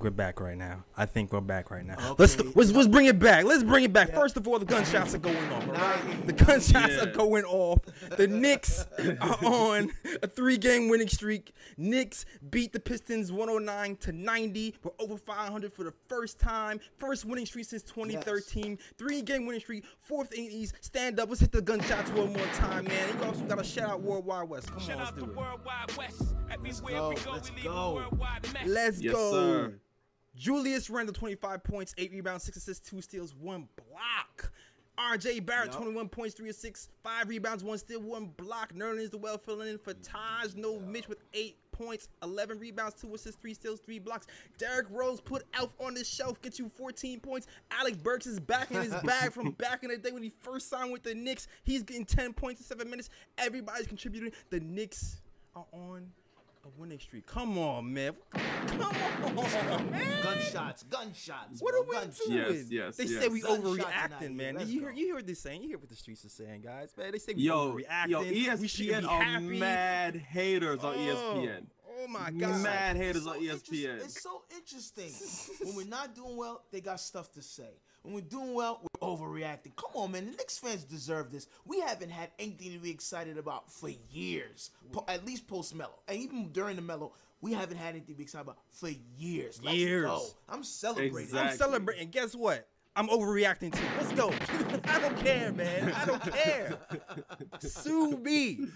we're back right now. I think we're back right now. Okay. Let's, let's let's bring it back. Let's bring it back. Yeah. First of all, the gunshots are going off. All right, the gunshots yeah. are going off. The Knicks are on a three-game winning streak. Knicks beat the Pistons 109 to 90. We're over 500 for the first time. First winning streak since 2013. Yes. Three-game winning streak. Fourth in East. Stand up. Let's hit the gunshots one more time, man. And you also got to shout out Worldwide Wes. Come shout on, let's do it. Worldwide Wes. Let's go. Let's go. Let's yes, go. Sir. Julius Randle, 25 points, 8 rebounds, 6 assists, 2 steals, 1 block. RJ Barrett, yep. 21 points, 3 assists, 5 rebounds, 1 steal, 1 block. Nerlens the well filling in for Taj. No yep. Mitch with 8 points, 11 rebounds, 2 assists, 3 steals, 3 blocks. Derrick Rose put Elf on the shelf, get you 14 points. Alec Burks is back in his bag from back in the day when he first signed with the Knicks. He's getting 10 points in 7 minutes. Everybody's contributing. The Knicks are on a winning streak. Come on, man. Come on, man. Gunshots, gunshots. What are we gunshots. doing? Yes, yes. They yes. say we overreacting, man. You hear, you hear what they're saying. You hear what the streets are saying, guys. Man, they say we yo, overreacting. Yo, ESPN we should be are mad haters oh. on ESPN. Oh my god. Mad haters so on ESPN. It's so interesting. when we're not doing well, they got stuff to say. When we're doing well, we're overreacting. Come on, man. The Knicks fans deserve this. We haven't had anything to be excited about for years. Po- at least post Melo. And even during the Melo, we haven't had anything to be excited about for years. Let's years. Go. I'm celebrating. Exactly. I'm celebrating. Guess what? I'm overreacting too. Let's go. I don't care, man. I don't care. Sue me.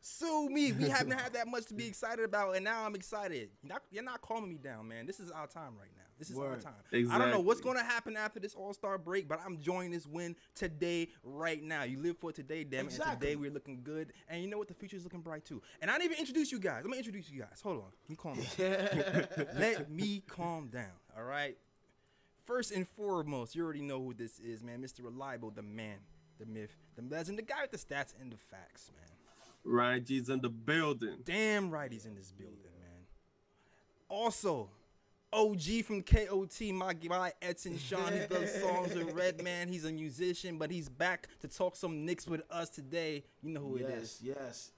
Sue me. We haven't had that much to be excited about, and now I'm excited. You're not, you're not calming me down, man. This is our time right now. This is Word. our time. Exactly. I don't know what's going to happen after this All Star break, but I'm joining this win today, right now. You live for today, damn exactly. And today we're looking good, and you know what? The future is looking bright too. And I didn't even introduce you guys. Let me introduce you guys. Hold on. Let me calm down. Let me calm down. All right. First and foremost, you already know who this is, man. Mr. Reliable, the man, the myth, the legend, the guy with the stats and the facts, man. Ryan G's in the building. Damn right he's in this building, man. Also, OG from KOT, my my Edson Sean. He does songs with Redman. He's a musician, but he's back to talk some Knicks with us today. You know who yes, it is. Yes, yes.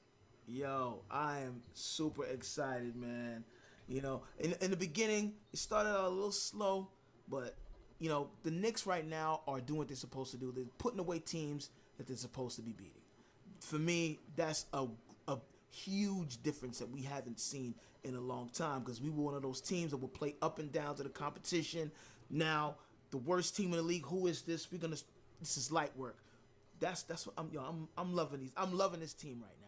Yo, I am super excited, man. You know, in in the beginning, it started out a little slow, but you know, the Knicks right now are doing what they're supposed to do. They're putting away teams that they're supposed to be beating for me, that's a huge difference that we haven't seen in a long time because we were one of those teams that would play up and down to the competition. Now, the worst team in the league. Who is this? We're gonna. This is light work. That's that's what I'm. Yo, I'm I'm loving these. I'm loving this team right now.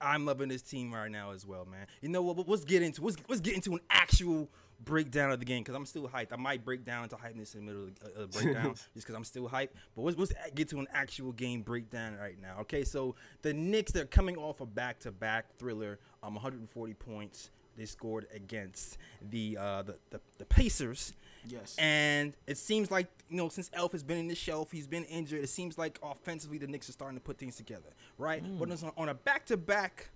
I'm loving this team right now as well, man. You know what? Let's get into let's, let's get into an actual breakdown of the game because I'm still hyped. I might break down into hypeness in the middle of the uh, breakdown just because I'm still hyped. But let's, let's get to an actual game breakdown right now. Okay, so the Knicks they're coming off a back-to-back thriller, um, 140 points they scored against the uh, the, the, the Pacers. Yes. And it seems like you know since Elf has been in the shelf, he's been injured. It seems like offensively the Knicks are starting to put things together, right? Mm. But on a back-to-back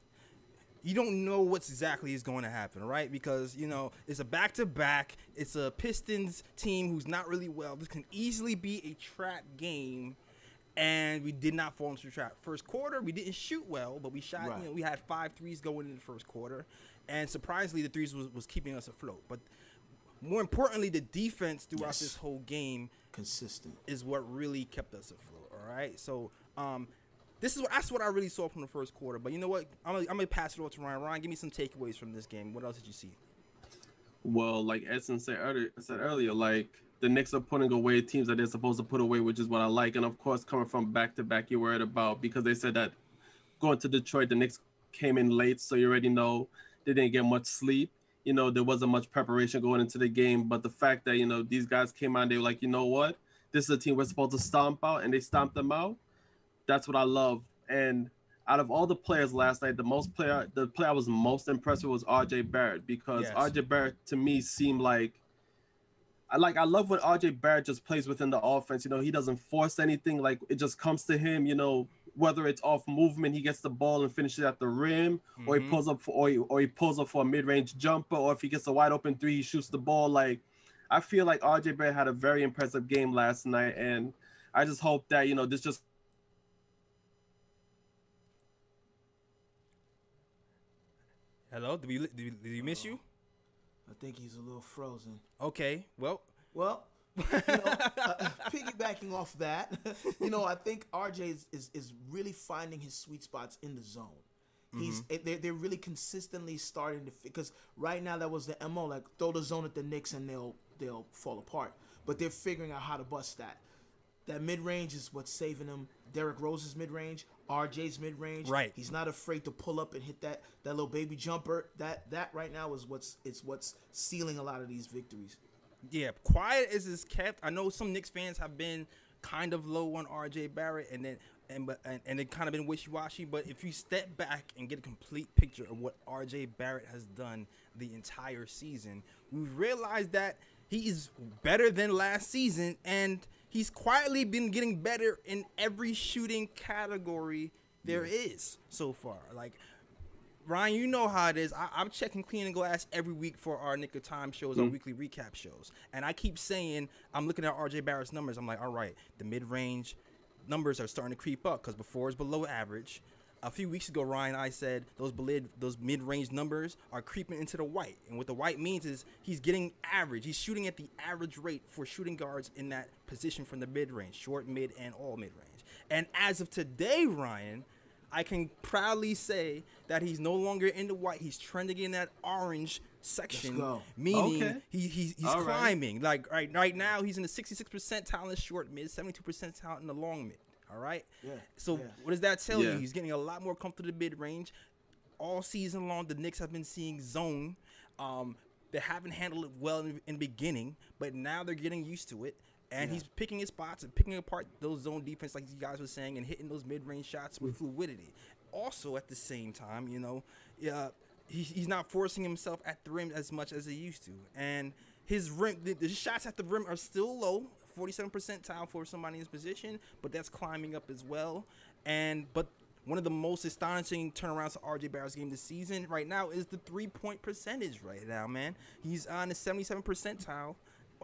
you don't know what's exactly is going to happen, right? Because you know it's a back to back. It's a Pistons team who's not really well. This can easily be a trap game, and we did not fall into the trap. First quarter, we didn't shoot well, but we shot. Right. You know, we had five threes going in the first quarter, and surprisingly, the threes was, was keeping us afloat. But more importantly, the defense throughout yes. this whole game consistent is what really kept us afloat. All right, so um, this is what that's what I really saw from the first quarter. But you know what? I'm gonna, I'm gonna pass it over to Ryan. Ryan, give me some takeaways from this game. What else did you see? Well, like Edson said earlier, said earlier, like the Knicks are putting away teams that they're supposed to put away, which is what I like. And of course, coming from back to back, you're worried about because they said that going to Detroit, the Knicks came in late, so you already know they didn't get much sleep. You know, there wasn't much preparation going into the game. But the fact that, you know, these guys came out, they were like, you know what? This is a team we're supposed to stomp out, and they stomped them out that's what I love. And out of all the players last night, the most player, the player I was most impressed with was RJ Barrett because yes. RJ Barrett to me seemed like I like I love when RJ Barrett just plays within the offense. You know, he doesn't force anything. Like it just comes to him. You know, whether it's off movement, he gets the ball and finishes at the rim, mm-hmm. or he mm-hmm. pulls up for or he, or he pulls up for a mid range jumper, or if he gets a wide open three, he shoots the ball. Like I feel like RJ Barrett had a very impressive game last night, and I just hope that you know this just Hello, did we did, we, did we miss you? I think he's a little frozen. Okay, well, Well, you know, uh, piggybacking off that, you know, I think RJ is, is, is really finding his sweet spots in the zone. He's they're, they're really consistently starting to because right now that was the mo like throw the zone at the Knicks and they'll they'll fall apart. But they're figuring out how to bust that. That mid range is what's saving them. Derrick Rose's mid range, RJ's mid range. Right. He's not afraid to pull up and hit that that little baby jumper. That that right now is what's it's what's sealing a lot of these victories. yeah, quiet as is kept. I know some Knicks fans have been kind of low on RJ Barrett, and then and but and, and it kind of been wishy washy. But if you step back and get a complete picture of what RJ Barrett has done the entire season, we realize that he is better than last season, and he's quietly been getting better in every shooting category there is so far. Like Ryan, you know how it is. I, I'm checking Cleaning the Glass every week for our Nick of Time shows, our mm. weekly recap shows, and I keep saying I'm looking at RJ Barrett's numbers. I'm like, all right, the mid range numbers are starting to creep up because before it's below average. A few weeks ago, Ryan, I said those belid, those mid range numbers are creeping into the white, and what the white means is he's getting average. He's shooting at the average rate for shooting guards in that position from the mid range, short, mid, and all mid range. And as of today, Ryan, I can proudly say that he's no longer in the white. He's trending in that orange section, go. meaning Okay. he, he he's All right. climbing. Like right right now, he's in the 66 percentile in the short mid, 72 percentile in the long mid. All right. Yeah, So yeah. what does that tell Yeah. you? He's getting a lot more comfortable mid range. All season long, the Knicks have been seeing zone. Um, they haven't handled it well in, in the beginning, but now they're getting used to it. And Yeah. he's picking his spots and picking apart those zone defense, like you guys were saying, and hitting those mid-range shots with fluidity. Also, at the same time, you know, yeah, he, he's not forcing himself at the rim as much as he used to, and his rim, the, the shots at the rim are still low, 47 percentile for somebody in his position, but that's climbing up as well. And but one of the most astonishing turnarounds to RJ Barrett's game this season right now is the three-point percentage right now, man. He's on the 77 percentile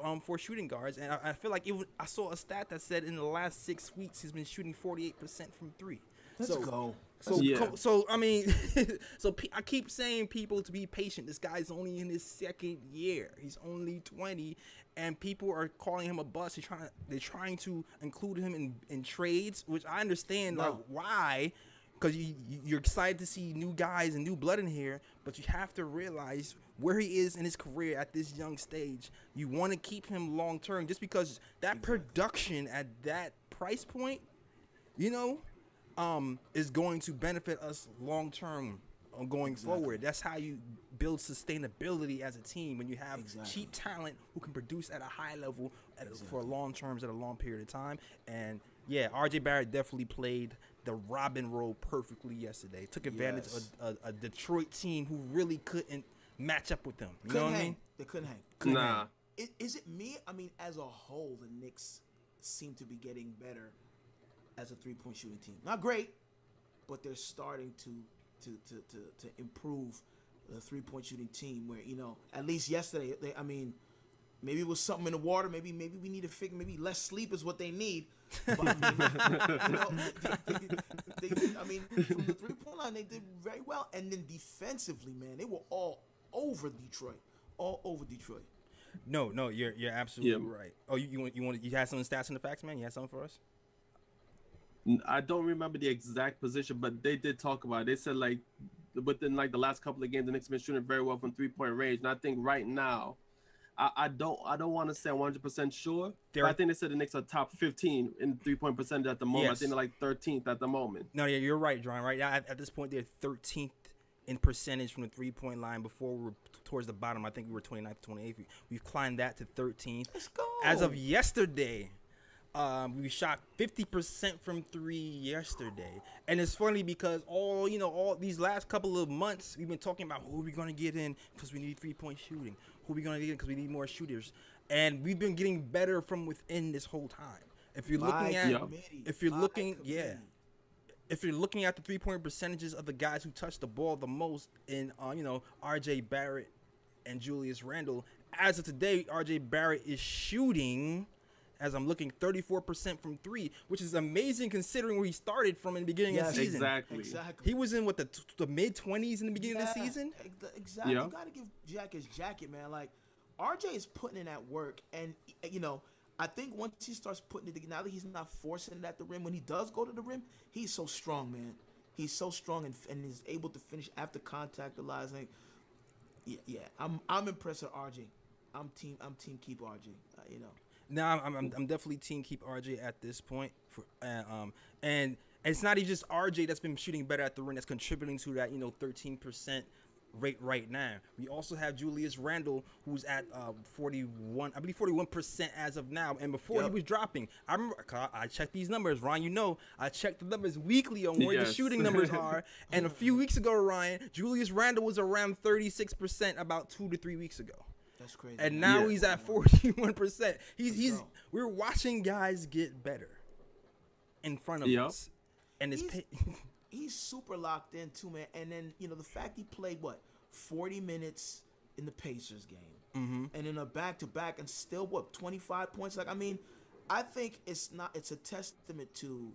um, for shooting guards, and I, I feel like even I saw a stat that said in the last six weeks he's been shooting 48 percent from three. Let's so, go. So, Yeah. co- so I mean, so pe- I keep saying people to be patient. This guy's only in his second year. He's only 20, and people are calling him a bust. They're trying, they're trying to include him in, in trades, which I understand. Like why? Because you, you- you're excited to see new guys and new blood in here, but you have to realize where he is in his career at this young stage. You want to keep him long term, just because that production at that price point you know, um, is going to benefit us long term on going forward. That's how you build sustainability as a team when you have Exactly. cheap talent who can produce at a high level at a, for long terms at a long period of time. And yeah, RJ Barrett definitely played the Robin role perfectly yesterday. Took advantage Yes. of a, a Detroit team who really couldn't match up with them. You Couldn't know what I mean? They couldn't hang. Couldn't Nah. hang. Is, is it me? I mean, as a whole, the Knicks seem to be getting better as a three point shooting team. Not great, but they're starting to to to to, to improve the three point shooting team. Where you know, at least yesterday, they, I mean, maybe it was something in the water. Maybe maybe we need to figure. Maybe less sleep is what they need. But, I mean, you know, they- they- they- I mean, from the three point line, they did very well, and then defensively, man, they were all over Detroit, all over Detroit. No, no, you're you're absolutely Yeah. right. Oh, you, you want you want you had some stats and the facts, man? You had something for us? I don't remember the exact position, but they did talk about it. They said like within like the last couple of games, the Knicks have been shooting very well from three point range. And I think right now, I, I don't I don't want to say I'm 100 percent sure. They're- But I think they said the Knicks are top 15 in three point percentage at the moment. I think they're like 13th at the moment. No, yeah, you're right, John. Right now, at, at this point, they're 13th in percentage from the three point line. Before we were towards the bottom, I think we were 29th, 28th. We- We've climbed that to 13th. Let's go. As of yesterday, um, we shot 50% from three yesterday, and it's funny because all you know, all these last couple of months, we've been talking about who we're we gonna get in because we need three point shooting. Who we're we gonna get in because we need more shooters, and we've been getting better from within this whole time. If you're By looking at, committee. if you're By looking, yeah if you're looking at the three point percentages of the guys who touch the ball the most in, uh, you know, R.J. Barrett and Julius Randle, as of today, R.J. Barrett is shooting as I'm looking 34% from three, which is amazing considering where he started from in the beginning Yes, of the season. Exactly. Exactly. He was in what the the mid 20s in the beginning of the season. Exactly. Yeah. You got to give Jack his jacket, man. Like RJ is putting in that work, and you know, I think once he starts putting it, now that he's not forcing it at the rim, when he does go to the rim, he's so strong, man. He's so strong and, and is able to finish after contact. Like, yeah, yeah. I'm I'm impressed with RJ. I'm team I'm team keep RJ. Uh, you know. No, I'm, I'm, I'm definitely team keep RJ at this point. For uh, um, and it's not even just RJ that's been shooting better at the rim that's contributing to that you know 13 percent rate right now. We also have Julius Randle who's at uh, 41, I believe 41 percent as of now. And before Yep. he was dropping, I remember I checked these numbers, Ron. You know, I checked the numbers weekly on where the shooting numbers are. and a few weeks ago, Ryan, Julius Randle was around 36 percent about two to three weeks ago That's crazy. and now Yeah. he's at forty one percent. He's he's go. we're watching guys get better in front of Yup. us, and it's He's- he's super locked in too, man. And then you know the fact he played what 40 minutes in the Pacers game, Mm-hmm. and in a back to back, and still what 25 points. Like I mean, I think it's not. It's a testament to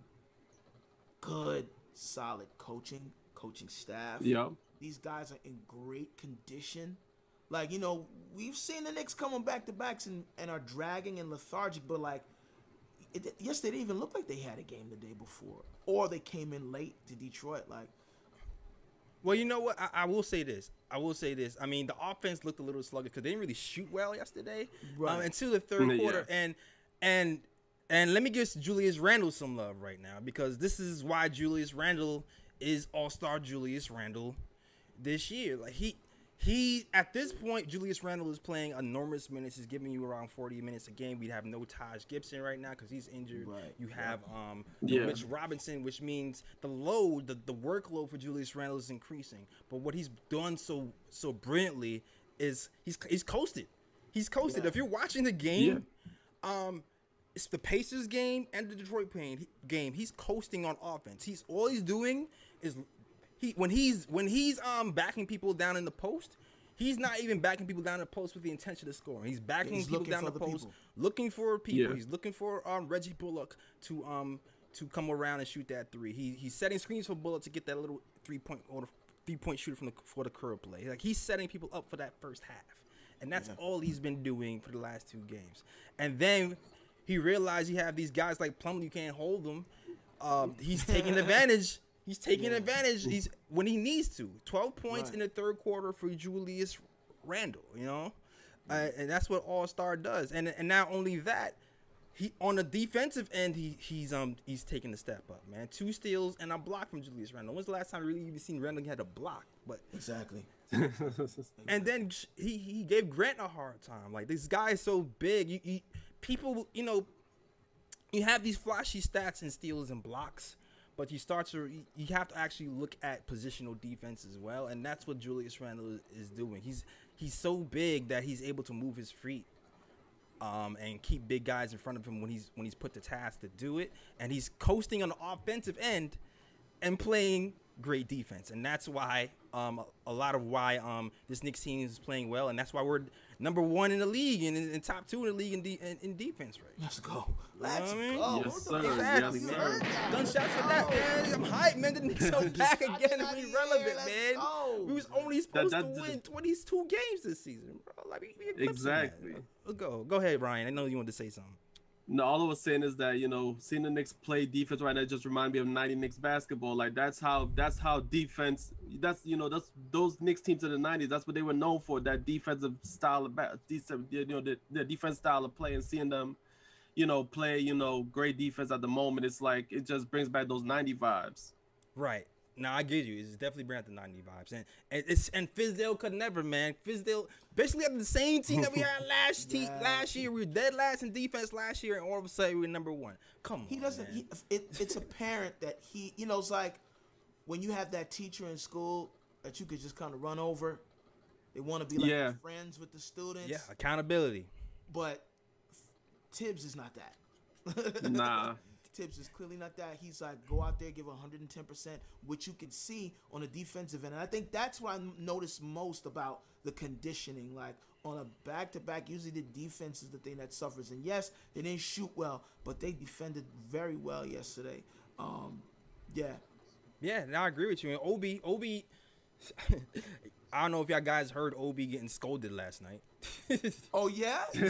good, solid coaching, coaching staff. Yeah. These guys are in great condition. Like, you know, we've seen the Knicks coming back to backs and, and are dragging and lethargic, but like, it, yes, they didn't even look like they had a game the day before. Or they came in late to Detroit. Like, well, you know what? I, I will say this. I will say this. I mean, the offense looked a little sluggish because they didn't really shoot well yesterday um, Right. until the third Yeah. quarter. And and and let me give Julius Randle some love right now because this is why Julius Randle is All Star Julius Randle this year. Like he he at this point, Julius Randle is playing enormous minutes. He's giving you around forty minutes a game. We'd have no Taj Gibson right now because he's injured. Right. You have um Yeah. Mitch Robinson, which means the load, the, the workload for Julius Randle is increasing. But what he's done so so brilliantly is he's he's coasted. He's coasted. Yeah. If you're watching the game, um, it's the Pacers game and the Detroit pain game. He's coasting on offense. He's all he's doing is he when he's when he's um backing people down in the post. He's not even backing people down in the post with the intention of scoring. He's backing He's people down for the post, people. looking for people. Yeah. He's looking for um Reggie Bullock to um to come around and shoot that three. He he's setting screens for Bullock to get that little three point or three point shooter from the for the curl play. Like he's setting people up for that first half, and that's all he's been doing for the last two games. And then he realized you have these guys like Plumlee, you can't hold them. Um, he's taking advantage. He's taking Yeah. advantage. He's when he needs to. Twelve points Right. in the third quarter for Julius Randle. You know, uh, and that's what All Star does. And and not only that, he on the defensive end, he he's um he's taking a step up, man. Two steals and a block from Julius Randle. When's the last time you really you've seen Randle had a block? But exactly. and then he he gave Grant a hard time. Like this guy is so big. You, you people you know you have these flashy stats and steals and blocks, but you start to you- have to actually look at positional defense as well, and that's what Julius Randle is, doing. He's he's so big that he's able to move his feet. Um, and keep big guys in front of him when he's when he's put to task to do it, and he's coasting on the offensive end and playing great defense, and that's why um, a, a lot of why um, this Knicks team is playing well, and that's why we're number one in the league and, and top two in the league in, de- in, in defense right. Let's go. Let's what I mean? go. Yes, sir. fuck? Exactly, You Yes, heard sir. Gunshots for oh. that, man. I'm hyped, man. The Knicks are back again in and the we air. relevant, man. go. We was only supposed that- to win 22 games this season, bro. Like, we, we Exactly. That. Let's go. Go ahead, Ryan. I know you wanted to say something. No, all I was saying is that you know, seeing the Knicks play defense right now just remind me of '90 Knicks basketball. Like that's how that's how defense. That's you know that's those Knicks teams in the '90s. That's what they were known for. That defensive style of you know, the, the defense style of play and seeing them, you know, play you know great defense at the moment. It's like it just brings back those '90 vibes. Right. Now I get you. It's definitely bringing out the 90 vibes. And, and it's and Fizdale could never, man. Fizdale basically had the same team that we had last te- Yeah. last year. We were dead last in defense last year, and all of a sudden we're number one. Come on. He doesn't. man. He, it, it's apparent that he, you know, it's like when you have that teacher in school that you could just kind of run over. They want to be like Yeah. friends with the students. yeah, accountability. But Thibs is not that. Nah, Thibs is clearly not that. He's like go out there, give 110 percent, which you can see on the defensive end. And I think that's what I noticed most about the conditioning. Like on a back to back, usually the defense is the thing that suffers. And yes, they didn't shoot well, but they defended very well yesterday. Um, yeah. Yeah, now I agree with you. And Obi, Obi, I don't know if y'all guys heard Obi getting scolded last night. oh yeah, you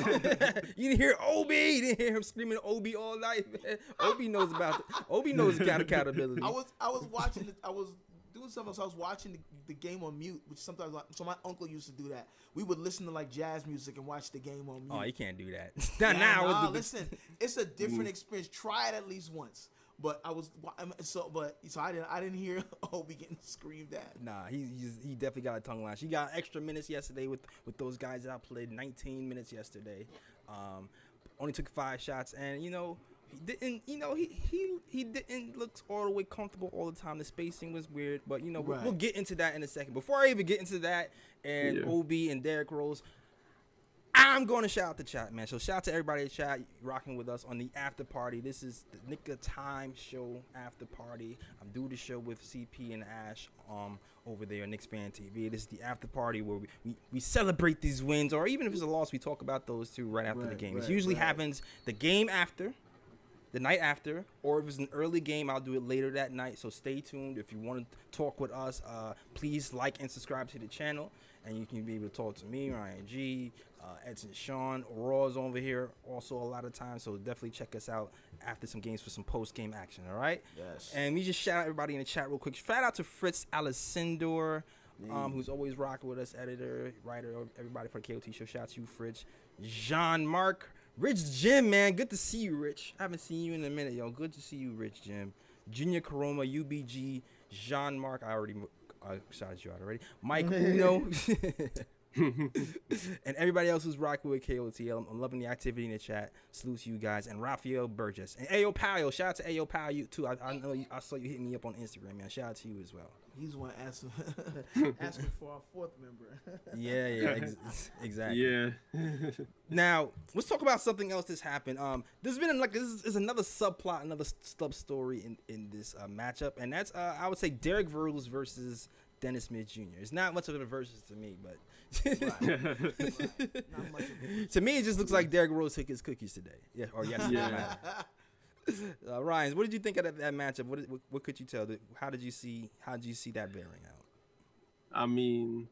didn't hear Obi. You didn't hear him screaming Obi all night. Man. Obi knows about the, Obi knows got accountability. I was I was watching. The, I was doing something. So I was watching the, the, game on mute, which sometimes. So my uncle used to do that. We would listen to like jazz music and watch the game on oh, mute. Oh, you can't do that. now, now nah, listen, it's a different experience. Try it at least once. But I was so, but so I didn't I didn't hear Obi getting screamed at. Nah, he he's, he definitely got a tongue lash. He got extra minutes yesterday with with those guys that I played. 19 minutes yesterday. Um, only took five shots, and you know he didn't. You know he he he didn't look all the way comfortable all the time. The spacing was weird, but you know right. we'll, we'll, get into that in a second. Before I even get into that, and yeah. Obi and Derrick Rose, I'm going to shout out the chat, man. So shout out to everybody in the chat rocking with us on the after party. This is the Nick of Time show after party. I'm doing the show with CP and Ash um over there on Fan TV. This is the after party where we, we, we celebrate these wins, or even if it's a loss, we talk about those two right after right, the game. Right, it usually right. happens the game after the night after, or if it's an early game, I'll do it later that night. So stay tuned. If you want to talk with us, uh, please like and subscribe to the channel, and you can be able to talk to me, Ryan G, uh, Edson Sean, Raw's over here also a lot of times. So definitely check us out after some games for some post game action. All right. Yes. And we just shout out everybody in the chat real quick. Shout out to Fritz Alessandor. Um, who's always rocking with us, editor, writer, everybody for the KOT show. Shout out to you, Fritz. Jean Marc Rich Jim, man, good to see you, Rich. I haven't seen you in a minute, yo. Good to see you, Rich Jim. Junior Caroma, UBG, Jean Marc. I already uh, shouted you out already. Mike Uno. and everybody else who's rocking with KOTL. I'm, loving the activity in the chat. Salute to you guys. And Rafael Burgess. And Ayo Pal, shout out to Ayo Pal you too. I, I know you, I saw you hitting me up on Instagram, man. Shout out to you as well. He's one asking, asking for our fourth member. yeah, yeah, ex- exactly. Yeah. now let's talk about something else that's happened. Um, there's been like this is, is another subplot, another sub story in in this uh, matchup, and that's uh, I would say Derrick Rose versus Dennis Smith Jr. It's not much of a versus to me, but to me it just looks like Derrick Rose took his cookies today. Yeah, or yes. Yeah. Uh, Ryan, what did you think of that, that matchup? What, what, what could you tell? How did you see? How did you see that bearing out? I mean,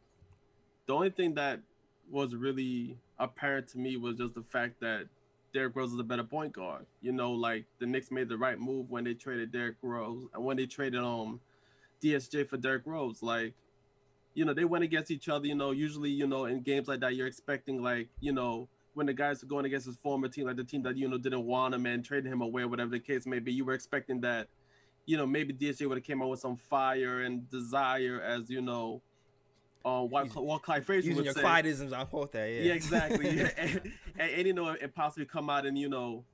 the only thing that was really apparent to me was just the fact that Derrick Rose is a better point guard. You know, like the Knicks made the right move when they traded Derrick Rose and when they traded um DSJ for Derrick Rose. Like, you know, they went against each other. You know, usually, you know, in games like that, you're expecting like, you know, when the guys are going against his former team, like the team that you know didn't want him and traded him away, whatever the case may be, you were expecting that, you know, maybe DSJ would have came out with some fire and desire, as you know, uh, what, what Clyde Frazier using would your say. Clydeisms, I quote that. Yeah, yeah exactly. and, and, and, you know, and possibly come out and you know,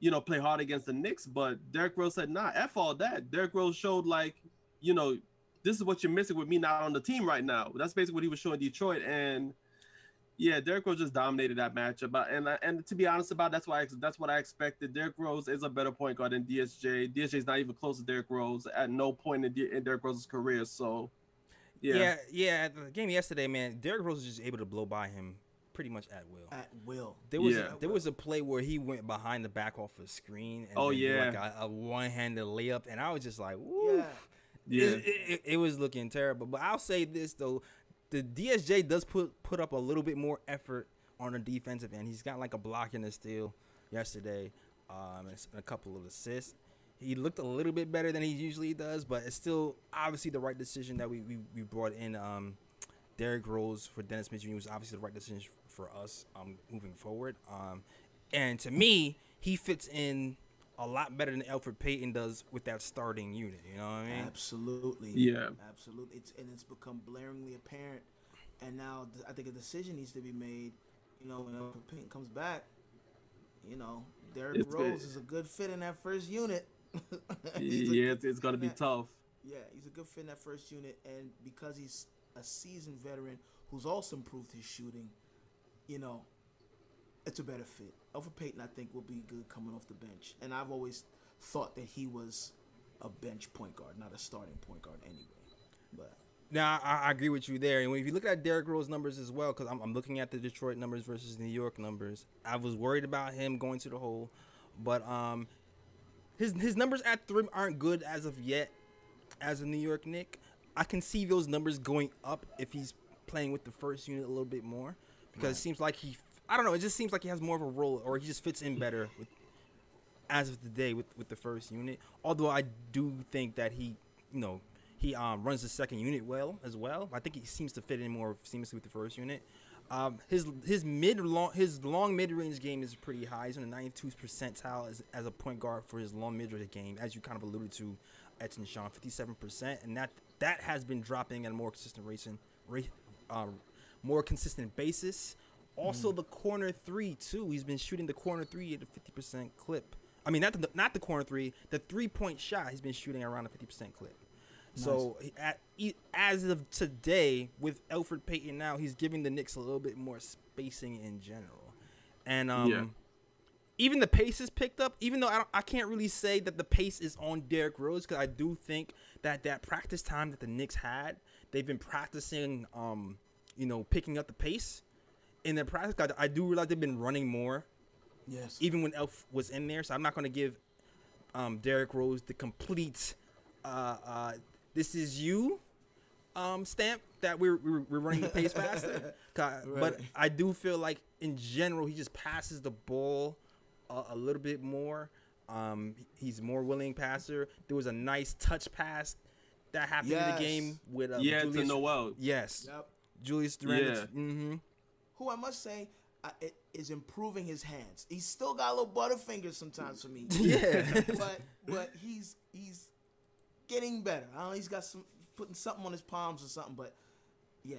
you know, play hard against the Knicks. But Derrick Rose said, "Nah, f all that." Derrick Rose showed like, you know, this is what you're missing with me not on the team right now. That's basically what he was showing Detroit, and yeah, Derrick Rose just dominated that matchup. Uh, and uh, and to be honest about it, that's why I, that's what I expected. Derrick Rose is a better point guard than DSJ. DSJ is not even close to Derrick Rose at no point in, in Derrick Rose's career. So yeah, yeah, yeah. The game yesterday, man, Derrick Rose was just able to blow by him pretty much at will. At will. There was yeah. a, there was a play where he went behind the back off a screen. And oh yeah, like a, a one handed layup, and I was just like, Woo. yeah. Yeah, it, it, it, was looking terrible. But I'll say this though, the DSJ does put put up a little bit more effort on the defensive end. He's got like a block and a steal yesterday, um, and a couple of assists. He looked a little bit better than he usually does, but it's still obviously the right decision that we we, we brought in um, Derrick Rose for Dennis Smith Jr. was obviously the right decision for us um, moving forward. Um, and to me, he fits in a lot better than Elfrid Payton does with that starting unit. You know what I mean? Absolutely. Yeah. Absolutely. It's and it's become blaringly apparent. And now I think a decision needs to be made. You know, when Elfrid Payton comes back, you know, Derrick it's Rose good. is a good fit in that first unit. yeah, it's, it's gonna be that, tough. Yeah, he's a good fit in that first unit, and because he's a seasoned veteran who's also improved his shooting, you know, it's a better fit. Elfrid Payton, I think, will be good coming off the bench, and I've always thought that he was a bench point guard, not a starting point guard anyway. But now I, I, agree with you there. And when if you look at Derrick Rose numbers as well, because I'm, I'm, looking at the Detroit numbers versus New York numbers, I was worried about him going to the hole, but um, his his numbers at three aren't good as of yet. As a New York Nick, I can see those numbers going up if he's playing with the first unit a little bit more, because right. it seems like he. I don't know. It just seems like he has more of a role, or he just fits in better with, as of today with with the first unit. Although I do think that he, you know, he um, runs the second unit well as well. I think he seems to fit in more seamlessly with the first unit. Um, his his mid long his long mid range game is pretty high. He's on the 92th percentile as, as a point guard for his long mid range game, as you kind of alluded to, Edson Sean, 57 percent, and that that has been dropping at a more consistent racing rate, um, more consistent basis. Also, mm. the corner three too. He's been shooting the corner three at a 50 percent clip. I mean, not the not the corner three, the three point shot. He's been shooting around a 50 percent clip. Nice. So at, as of today, with Elfrid Payton now, he's giving the Knicks a little bit more spacing in general, and um, yeah. even the pace is picked up. Even though I, I can't really say that the pace is on Derrick Rose, because I do think that that practice time that the Knicks had, they've been practicing, um, you know, picking up the pace. In the practice, I, I do realize they've been running more. Yes. Even when Elf was in there, so I'm not going to give um, Derrick Rose the complete uh, uh, this is you um, stamp that we're, we're, we're running the pace faster. right. But I do feel like in general he just passes the ball a, a little bit more. Um, he's more willing passer. There was a nice touch pass that happened yes. in the game with uh, yeah Julius, to Noel. Yes, yep. Julius Randle. Yeah. Mm-hmm. Who I must say uh, is improving his hands. He's still got a little butterfingers sometimes for me. yeah, but but he's he's getting better. I don't know, he's got some putting something on his palms or something, but yeah.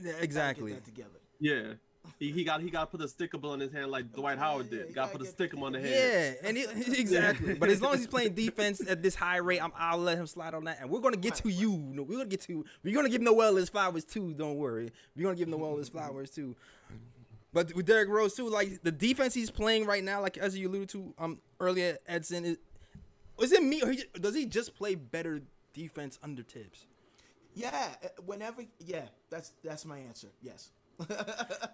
yeah exactly. Get that together. Yeah. He, he got he got to put a stickable in his hand like Dwight Howard did. Yeah, got to put a stickum on the head. Yeah, and he, exactly. but as long as he's playing defense at this high rate, i will let him slide on that. And we're gonna get to you. We're gonna get to. We're gonna give Noel his flowers too. Don't worry. We're gonna give Noel his flowers too. But with Derrick Rose too, like the defense he's playing right now, like as you alluded to um earlier, Edson, is, is it me or he, does he just play better defense under Thibs? Yeah, uh, whenever yeah, that's that's my answer. Yes.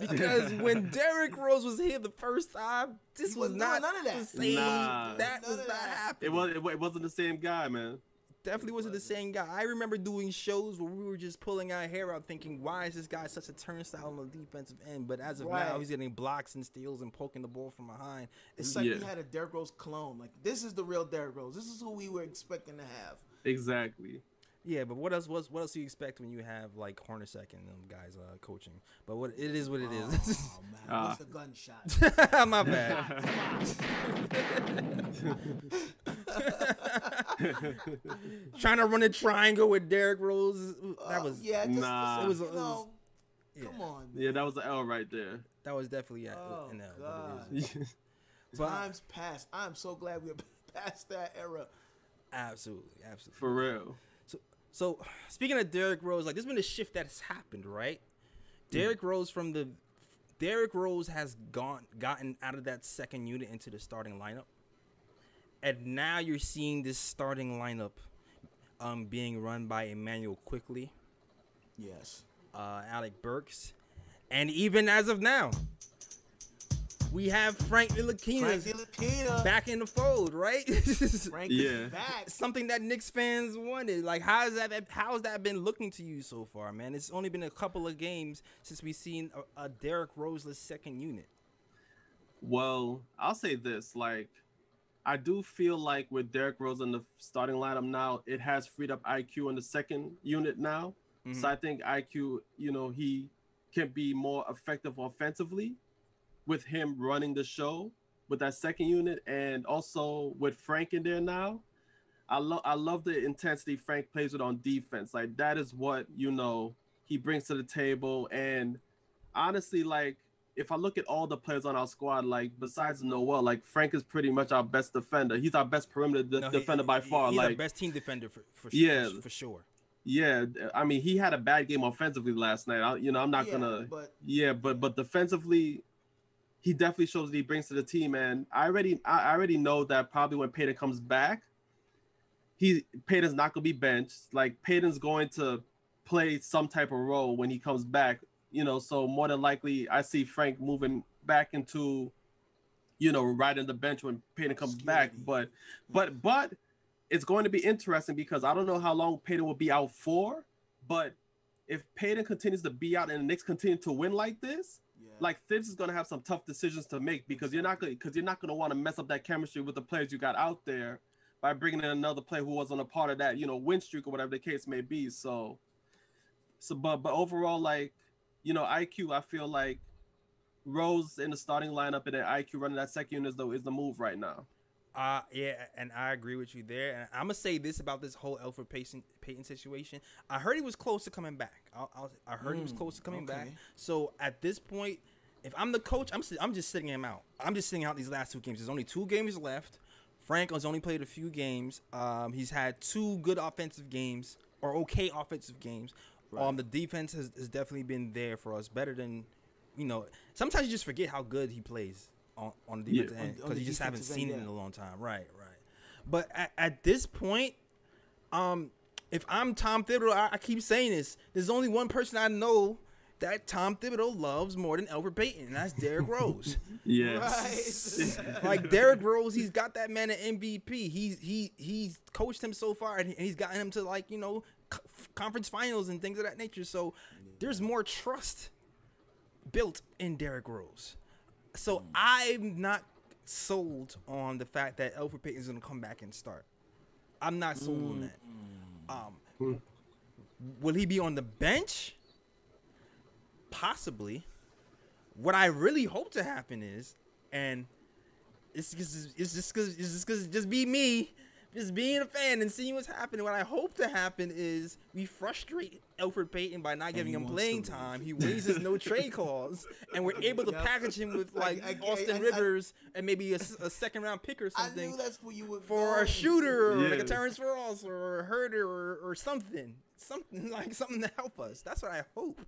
Because when Derrick Rose was here the first time, this was, was not none of that. the same. Nah. That was not happening. It was it wasn't the same guy, man definitely wasn't the same guy. I remember doing shows where we were just pulling our hair out, thinking, "Why is this guy such a turnstile on the defensive end?" But as of right. now, he's getting blocks and steals and poking the ball from behind. It's like yeah. we had a Derrick Rose clone. Like this is the real Derrick Rose. This is who we were expecting to have. Exactly. Yeah, but what else? What, what else do you expect when you have like Hornacek and them guys uh, coaching? But what it is, what it is. Oh man, uh, what's a gunshot? My bad. Trying to run a triangle with Derrick Rose. That uh, was uh, yeah. Just, nah. It was. It was yeah. Come on. Man. Yeah, that was an L right there. That was definitely a, oh, an L. God. Times past. I'm so glad we're past that era. Absolutely, absolutely. For real. So speaking of Derrick Rose, like there's been a shift that has happened, right? Derrick mm. Rose from the Derrick Rose has gone gotten out of that second unit into the starting lineup. And now you're seeing this starting lineup um, being run by Immanuel Quickley. Yes. Uh, Alec Burks. And even as of now, we have Frank Ntilikina back in the fold, right? Frank yeah. back. Something that Knicks fans wanted. Like, how has that? How has that been looking to you so far, man? It's only been a couple of games since we've seen a, a Derrick Roseless second unit. Well, I'll say this: like, I do feel like with Derrick Rose in the starting lineup now, it has freed up IQ in the second unit now. Mm-hmm. So I think IQ, you know, he can be more effective offensively with him running the show with that second unit and also with Frank in there now. I love I love the intensity Frank plays with on defense. Like that is what you know he brings to the table. And honestly, like if I look at all the players on our squad, like besides Noel, like Frank is pretty much our best defender. He's our best perimeter de- no, he, defender by far. He's like our best team defender for, for yeah for, for sure. Yeah, I mean he had a bad game offensively last night. I, you know I'm not yeah, gonna but, yeah, but but defensively he definitely shows that he brings to the team. And I already I already know that probably when Payton comes back, he Payton's not gonna be benched. Like Payton's going to play some type of role when he comes back. You know, so more than likely I see Frank moving back into, you know, right in the bench when Payton comes back. But but but it's going to be interesting because I don't know how long Payton will be out for, but if Payton continues to be out and the Knicks continue to win like this. Like Thibs is gonna have some tough decisions to make because you're not gonna because you're not gonna want to mess up that chemistry with the players you got out there by bringing in another player who wasn't a part of that, you know, win streak or whatever the case may be. So, so but but overall, like, you know, IQ, I feel like Rose in the starting lineup and then IQ running that second unit is the is the move right now. Uh yeah, and I agree with you there. And I'm gonna say this about this whole Elfrid Payton, Payton situation. I heard he was close to coming back. I, I, I heard mm, he was close to coming okay. back. So at this point, if I'm the coach, I'm I'm just sitting him out. I'm just sitting out these last two games. There's only two games left. Frank has only played a few games. Um, he's had two good offensive games or okay offensive games. Right. Um, the defense has, has definitely been there for us, better than you know. Sometimes you just forget how good he plays on, on the defensive yeah. end because you just haven't seen end, it in a long time. Right, right. But at, at this point, um, if I'm Tom Thibodeau, I, I, keep saying this. There's only one person I know that Tom Thibodeau loves more than Elfrid Payton, and that's Derrick Rose. yes. Right. like Derrick Rose, he's got that man an MVP. He's he he's coached him so far, and he's gotten him to like you know conference finals and things of that nature. So there's more trust built in Derrick Rose. So mm. I'm not sold on the fact that Elfrid Payton is going to come back and start. I'm not sold mm. on that. Um, mm. will he be on the bench? Possibly. What I really hope to happen is, and it's just it's just cause it's just cause just be me just being a fan and seeing what's happening. What I hope to happen is we frustrate Elfrid Payton by not giving him playing time. He raises no trade clause, and we're able to package him with like I, I, Austin I, Rivers and maybe a, a, second round pick or something. for a shooter or yeah. like a Terrence Ross or a Herder or, or something, something like something to help us. That's what I hope.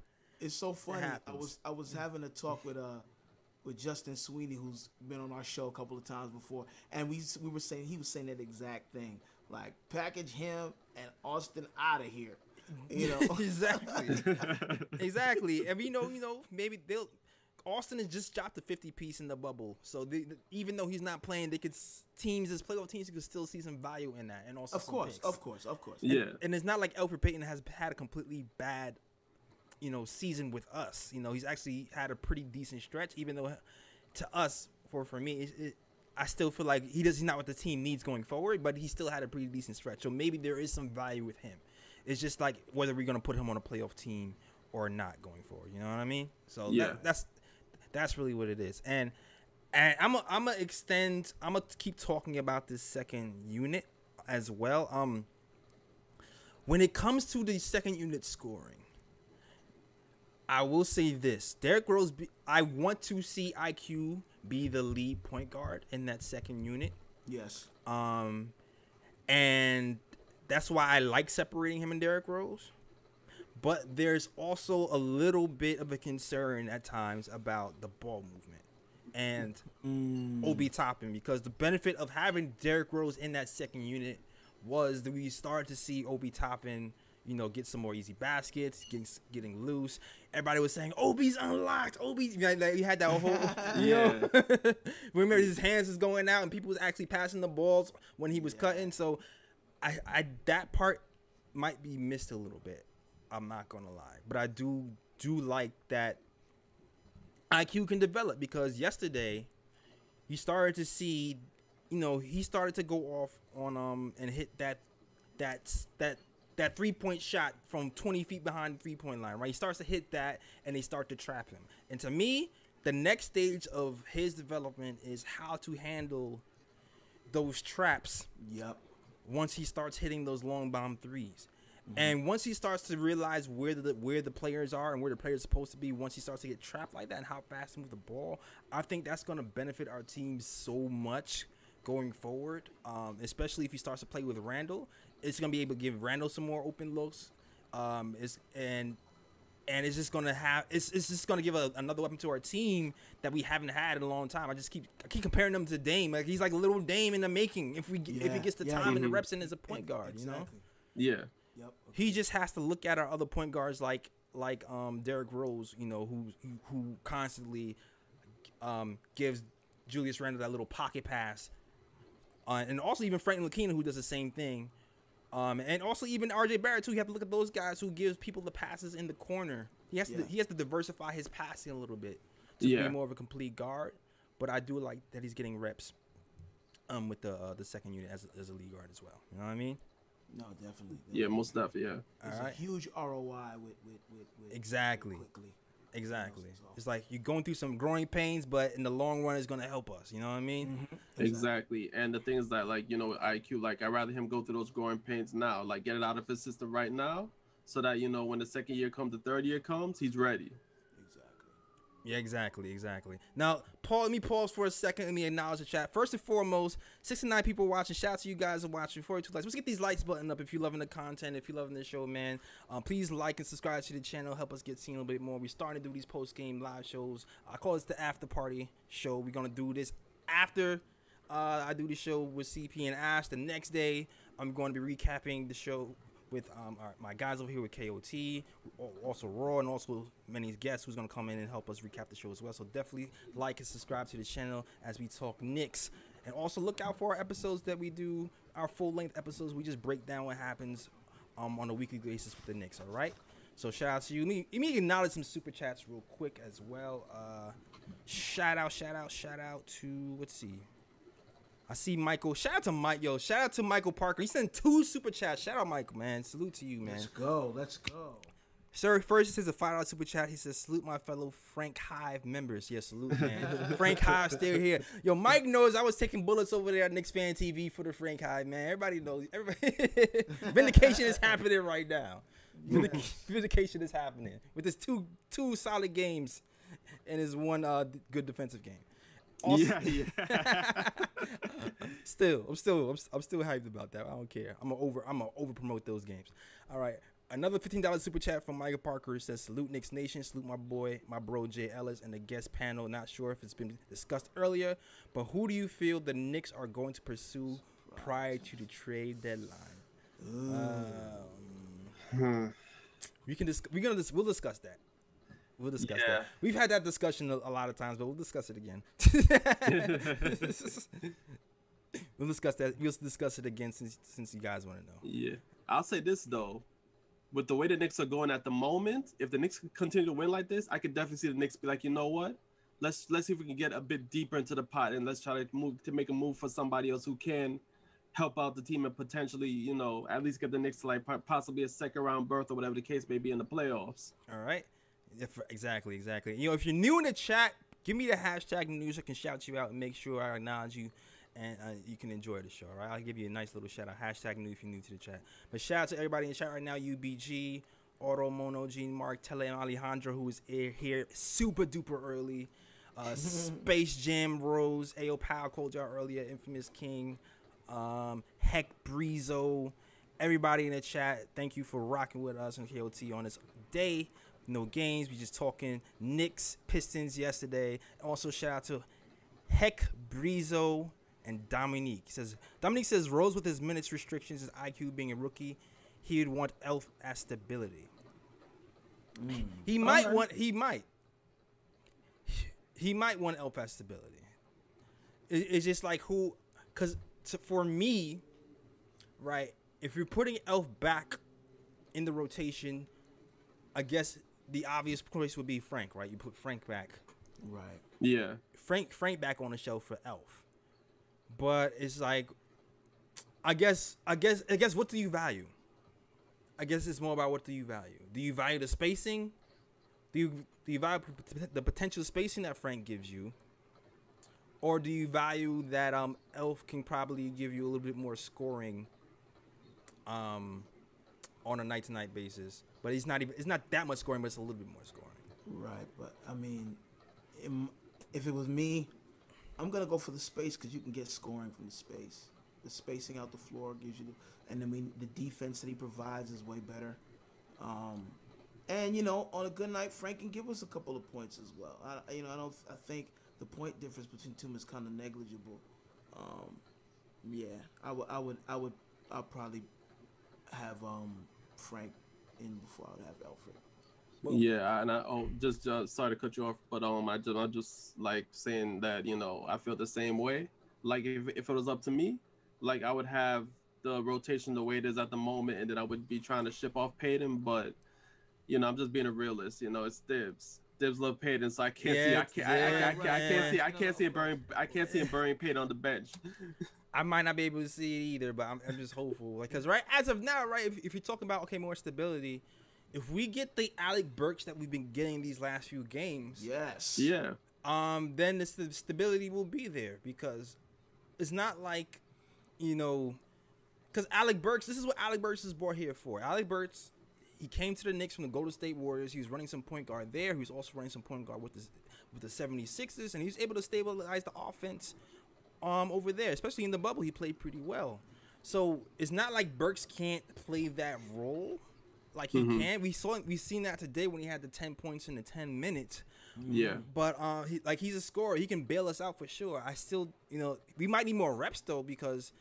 It's so funny. I was I was having a talk with uh with Justin Sweeney, who's been on our show a couple of times before, and we we were saying he was saying that exact thing, like package him and Austin out of here. You know exactly, exactly. And you know, you know, maybe they'll. Austin has just dropped a 50 piece in the bubble, so they, even though he's not playing, they could teams as playoff teams could still see some value in that, and also of course, picks. of course, of course, yeah. And, and, it's not like Elfrid Payton has had a completely bad you know season with us. You know, he's actually had a pretty decent stretch, even though to us, for for me, it, it, I still feel like he does. He's not what the team needs going forward, but he still had a pretty decent stretch. So maybe there is some value with him. It's just like whether we're gonna put him on a playoff team or not going forward. You know what I mean? So yeah, that, that's that's really what it is. And and I'm a, I'm gonna extend. I'm gonna keep talking about this second unit as well. Um, when it comes to the second unit scoring, I will say this: Derrick Rose. Be, I want to see IQ be the lead point guard in that second unit. Yes. Um, and that's why I like separating him and Derrick Rose. But there's also a little bit of a concern at times about the ball movement and mm. Obi Toppin because the benefit of having Derrick Rose in that second unit was that we started to see Obi Toppin you know, get some more easy baskets, getting getting loose. Everybody was saying, "Obi's unlocked." Obi, like, you had that whole, yeah. Remember his hands was going out, and people was actually passing the balls when he was yeah. cutting. So, I, I that part might be missed a little bit. I'm not gonna lie, but I do do like that IQ can develop because yesterday you started to see, you know, he started to go off on um and hit that that that that three point shot from 20 feet behind the three point line, right? He starts to hit that and they start to trap him. And to me, the next stage of his development is how to handle those traps. Yep. Once he starts hitting those long bomb 3s mm-hmm. And once he starts to realize where the where the players are and where the players are supposed to be, once he starts to get trapped like that and how fast to move the ball, I think that's going to benefit our team so much going forward. Um, especially if he starts to play with Randle, it's gonna be able to give Randle some more open looks. Um, is and and it's just gonna have it's, it's just gonna give a, another weapon to our team that we haven't had in a long time. I just keep I keep comparing him to Dame. Like he's like a little Dame in the making. If we if he gets the yeah, time and the reps in as a point guard, you know. Yeah. Yep. He just has to look at our other point guards like like um Derrick Rose, you know, who who constantly um gives Julius Randle that little pocket pass, uh, and also even Frank Ntilikina who does the same thing, um, and also even RJ Barrett too. You have to look at those guys who gives people the passes in the corner. He has Yeah. to he has to diversify his passing a little bit to Yeah. be more of a complete guard. But I do like that he's getting reps, um, with the uh, the second unit as a, as a lead guard as well. You know what I mean? No, definitely. Yeah, most definitely. Yeah. it's All a huge ROI with with with, with Exactly. Quickley. Exactly. so- It's like you're going through some growing pains, but in the long run, it's gonna help us. You know what I mean? Mm-hmm. Exactly. And the thing is that, like, you know, IQ, like, I'd rather him go through those growing pains now, like, get it out of his system right now, so that, you know, when the second year comes, the third year comes, he's ready. Yeah, exactly, exactly. Now, Paul, let me pause for a second. Let me acknowledge the chat. First and foremost, 69 people watching. Shout out to you guys who watching. 42 likes. Let's get these likes button up if you're loving the content, if you're loving the show, man. Um, please like and subscribe to the channel. Help us get seen a little bit more. We're starting to do these post game live shows. I call this the after party show. We're gonna do this after uh, I do the show with CP and Ash. The next day, I'm going to be recapping the show with um, our, my guys over here with KOT, also Raw, and also many guests who's going to come in and help us recap the show as well. So definitely like and subscribe to the channel as we talk Knicks. And also look out for our episodes that we do, our full length episodes. We just break down what happens um, on a weekly basis with the Knicks, all right? So shout out to you. Let me, let me acknowledge some super chats real quick as well. Uh, shout out, shout out, shout out to, let's see. I see Michael. Shout out to Mike. Yo, shout out to Michael Parker. He sent two super chats. Shout out, Michael, man. Salute to you, man. Let's go. Let's go. Sir, first he says a five dollar super chat. He says, "Salute my fellow Frank Hive members." Yeah, salute, man. Frank Hive still here. Yo, Mike knows I was taking bullets over there at Knicks Fan TV for the Frank Hive, man. Everybody knows. Everybody, vindication is happening right now. Vindic- Vindication is happening with his two two solid games and his one uh, good defensive game. Also- yeah, yeah. still, I'm still, I'm, I'm still hyped about that. I don't care. I'm gonna over, I'm gonna over promote those games. All right, another fifteen dollars super chat from Michael Parker says, "Salute Knicks Nation, salute my boy, my bro Jay Ellis, and the guest panel. Not sure if it's been discussed earlier, but who do you feel the Knicks are going to pursue prior to the trade deadline?" Um, we can dis- we're gonna dis- we'll discuss that. We'll discuss Yeah. that. We've had that discussion a, a lot of times, but we'll discuss it again. we'll discuss that. We'll discuss it again since since you guys want to know. Yeah. I'll say this though. With the way the Knicks are going at the moment, if the Knicks continue to win like this, I could definitely see the Knicks be like, you know what? Let's let's see if we can get a bit deeper into the pot and let's try to move to make a move for somebody else who can help out the team and potentially, you know, at least get the Knicks to like possibly a second round berth or whatever the case may be in the playoffs. All right. If, exactly, exactly. You know, if you're new in the chat, give me the hashtag news. I can shout you out and make sure I acknowledge you, and uh, you can enjoy the show. right? I'll give you a nice little shout out. Hashtag new if you're new to the chat. But shout out to everybody in the chat right now. UBG, Auto Mono, Gene Mark, Tele, and Alejandro, who is here, super duper early. Uh, Space Jam Rose, Ayo Powell called y'all earlier, Infamous King, um, Heck Breezo, everybody in the chat. Thank you for rocking with us on KOT on this day. No games. We just talking Knicks, Pistons yesterday. Also shout out to Heck Breezo and Dominique. He says Dominique says Rose with his minutes restrictions, his IQ being a rookie, he would want Elf as stability. Mm. He might want. He might. He might want Elf as stability. It- it's just like who, because for me, right? If you're putting Elf back in the rotation, I guess the obvious choice would be Frank, right? You put Frank back. Right. Yeah. Frank Frank back on the show for Elf. But it's like I guess I guess I guess what do you value? I guess it's more about what do you value. Do you value the spacing? Do you do you value the potential spacing that Frank gives you? Or do you value that um Elf can probably give you a little bit more scoring um on a night to night basis? But he's not even it's not that much scoring, but it's a little bit more scoring. Right. But I mean, if it was me, I'm gonna go for the space because you can get scoring from the space. The spacing out the floor gives you, the, and I mean the defense that he provides is way better. Um, And you know, on a good night, Frank can give us a couple of points as well. I, you know, I don't. I think the point difference between two is kind of negligible. Um, yeah, I would. I would. I would. I'll probably have um Frank in before I would have Elfrid. Well, yeah, and I oh just uh, sorry to cut you off, but um I just I just like saying that you know I feel the same way. Like if if it was up to me, like I would have the rotation the way it is at the moment, and then I would be trying to ship off Payton. But you know I'm just being a realist. You know it's Thibs. Thibs love Payton, so I can't yeah, see I can't, yeah, I, I, I, I, can't see I can't see it burying I can't see him burying Payton on the bench. I might not be able to see it either, but I'm, I'm just hopeful. Like, cause right as of now, right, if, if you're talking about okay more stability, if we get the Alec Burks that we've been getting these last few games, yes, yeah, um, then the st- stability will be there because it's not like, you know, because Alec Burks. This is what Alec Burks is brought here for. Alec Burks, he came to the Knicks from the Golden State Warriors. He was running some point guard there. He was also running some point guard with the with the 76ers, and he was able to stabilize the offense um over there, especially in the bubble. He played pretty well. So it's not like Burks can't play that role like he mm-hmm. can. We saw we seen that today when he had the ten points in the ten minutes. Yeah. But uh, he, like he's a scorer. He can bail us out for sure. I still, you know, we might need more reps though because,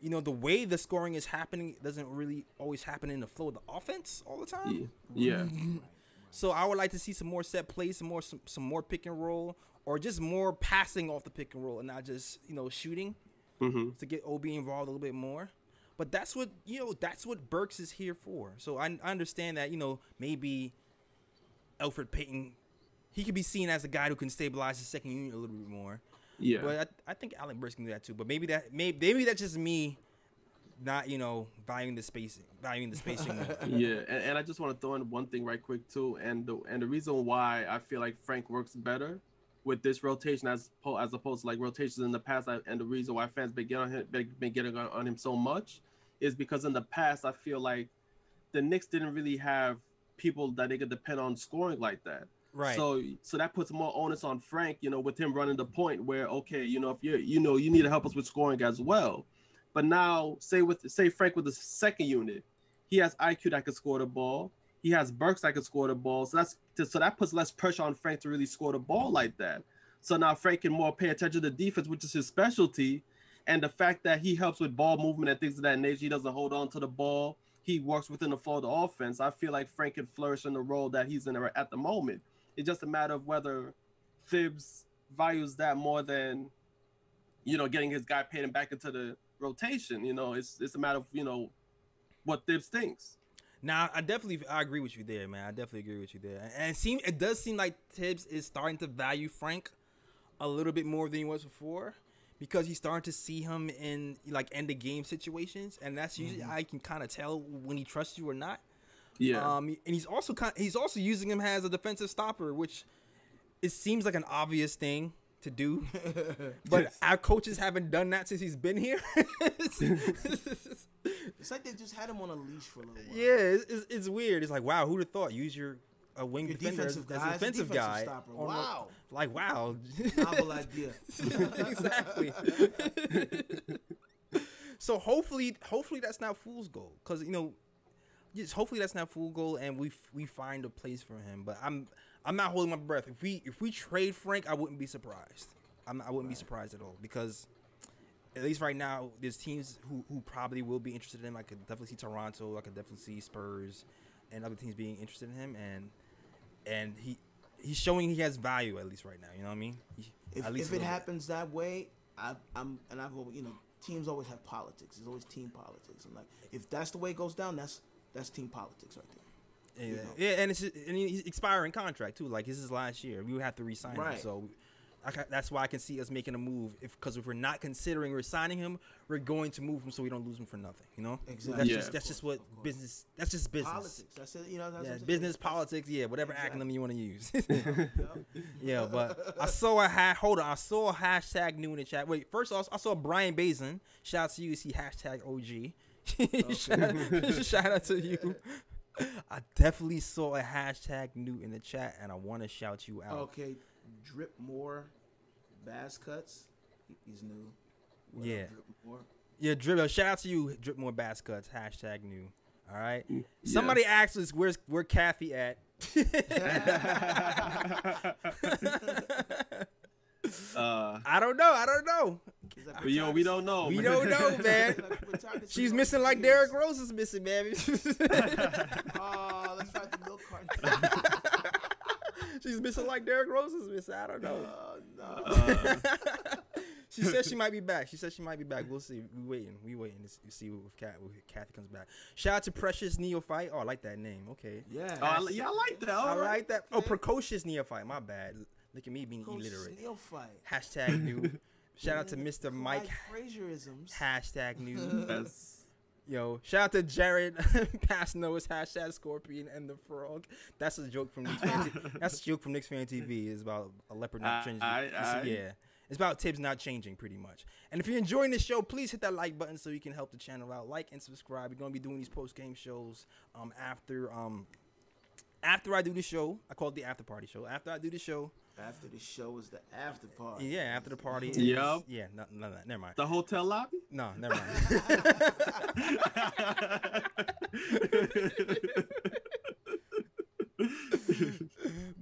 you know, the way the scoring is happening doesn't really always happen in the flow of the offense all the time. Yeah. yeah. so I would like to see some more set plays, some more some, some more pick and roll, or just more passing off the pick and roll and not just you know shooting mm-hmm. to get Ob involved a little bit more. But that's what you know. That's what Burks is here for. So I, I understand that you know maybe Elfrid Payton, he could be seen as a guy who can stabilize the second unit a little bit more. Yeah. But I, I think Alec Burks can do that too. But maybe that maybe maybe that's just me, not you know valuing the spacing, valuing the spacing. yeah, and, and I just want to throw in one thing right quick too, and the and the reason why I feel like Frank works better with this rotation as as opposed to like rotations in the past, and the reason why fans been getting on him, been getting on him so much is because in the past I feel like the Knicks didn't really have people that they could depend on scoring like that. Right. So so that puts more onus on Frank, you know, with him running the point where okay, you know, if you're you know, you need to help us with scoring as well. But now say with say Frank with the second unit, he has IQ that can score the ball. He has Burks that can score the ball. So that's so that puts less pressure on Frank to really score the ball like that. So now Frank can more pay attention to defense, which is his specialty, and the fact that he helps with ball movement and things of that nature, he doesn't hold on to the ball. He works within the flow of the offense. I feel like Frank can flourish in the role that he's in at the moment. It's just a matter of whether Thibs values that more than, you know, getting his guy Payton back into the rotation. You know, it's it's a matter of you know what Thibs thinks. Now, I definitely I agree with you there, man. I definitely agree with you there. And it seem it does seem like Thibs is starting to value Frank a little bit more than he was before because he's starting to see him in like end of game situations, and that's usually mm-hmm. I can kind of tell when he trusts you or not. Yeah. Um, and he's also kind he's also using him as a defensive stopper, which it seems like an obvious thing to do, but our coaches haven't done that since he's been here. it's like they just had him on a leash for a little while. Yeah, it's, it's, it's weird. It's like wow, who'd have thought? Use your a wing Your defender defensive as, a defensive, guy. Stopper. Wow. like wow. Novel idea. exactly. so hopefully, hopefully that's not fool's goal, because you know, just hopefully that's not fool's goal, and we we find a place for him. But I'm I'm not holding my breath. If we if we trade Frank, I wouldn't be surprised. I'm, I wouldn't be surprised at all because at least right now, there's teams who, who probably will be interested in him. I could definitely see Toronto. I could definitely see Spurs and other teams being interested in him. And and he he's showing he has value at least right now. You know what I mean? He, if, if it happens that way, I, am and I've you know teams always have politics. There's always team politics, I'm like if that's the way it goes down, that's that's team politics right there. Yeah, you know? yeah, and it's and he's expiring contract too. Like this is last year. We would have to resign right. him. So that's why I can see us making a move. If because if we're not considering resigning him, we're going to move him so we don't lose him for nothing. You know, exactly. That's yeah. just that's just what business. That's just business. Politics. That's it. You know. That's yeah, business politics. Yeah, whatever exactly. acronym you want to use. yeah, but I saw a ha- hold on. I saw a hashtag new in the chat. Wait, first off, I saw Brian Bazin. Shout out to you. See hashtag OG. shout, shout out to you. I definitely saw a hashtag new in the chat, and I want to shout you out. Okay, drip more Bass cuts. He's new. What yeah. Drip more? Yeah, drip. Shout out to you, drip more bass cuts. Hashtag new. All right. Mm, Somebody asked us where's where Kathy at. Uh, I don't know. I don't know. But yo, we don't know. We man. don't know, man. Like, we're tired of She's missing like these Derrick. Rose is missing, man. Oh, let's try the milk carton. She's missing like Derrick Rose is missing. I don't know. Oh, no. Uh, she said she might be back. She said she might be back. We'll see. We waiting. We waiting to see if Kat, if Kathy comes back. Shout out to Precious Neophyte. Oh, I like that name. Okay. Yeah. oh, I, yeah, I like that. All I right. like that. Oh, precocious neophyte. My bad. Look at me being Coach illiterate. Neophyte. Hashtag new. Shout out to Mr. Mike. Like Frazierisms. Hashtag new. That's Yo, shout out to Jared Past Noah's hashtag Scorpion and the Frog. That's a joke from Knicks Fan T- That's a joke from Knicks Fan TV. It's about a leopard not Aye, changing. aye, It's- yeah. It's about Thibs not changing pretty much. And if you're enjoying this show, please hit that like button so you can help the channel out. Like and subscribe. We're gonna be doing these post game shows um after um after I do the show. I call it the after party show. After I do the show, After the show is the after party. yeah, after the party. is- Yup. Yeah, no, no, no, never mind. the hotel lobby. No, never mind.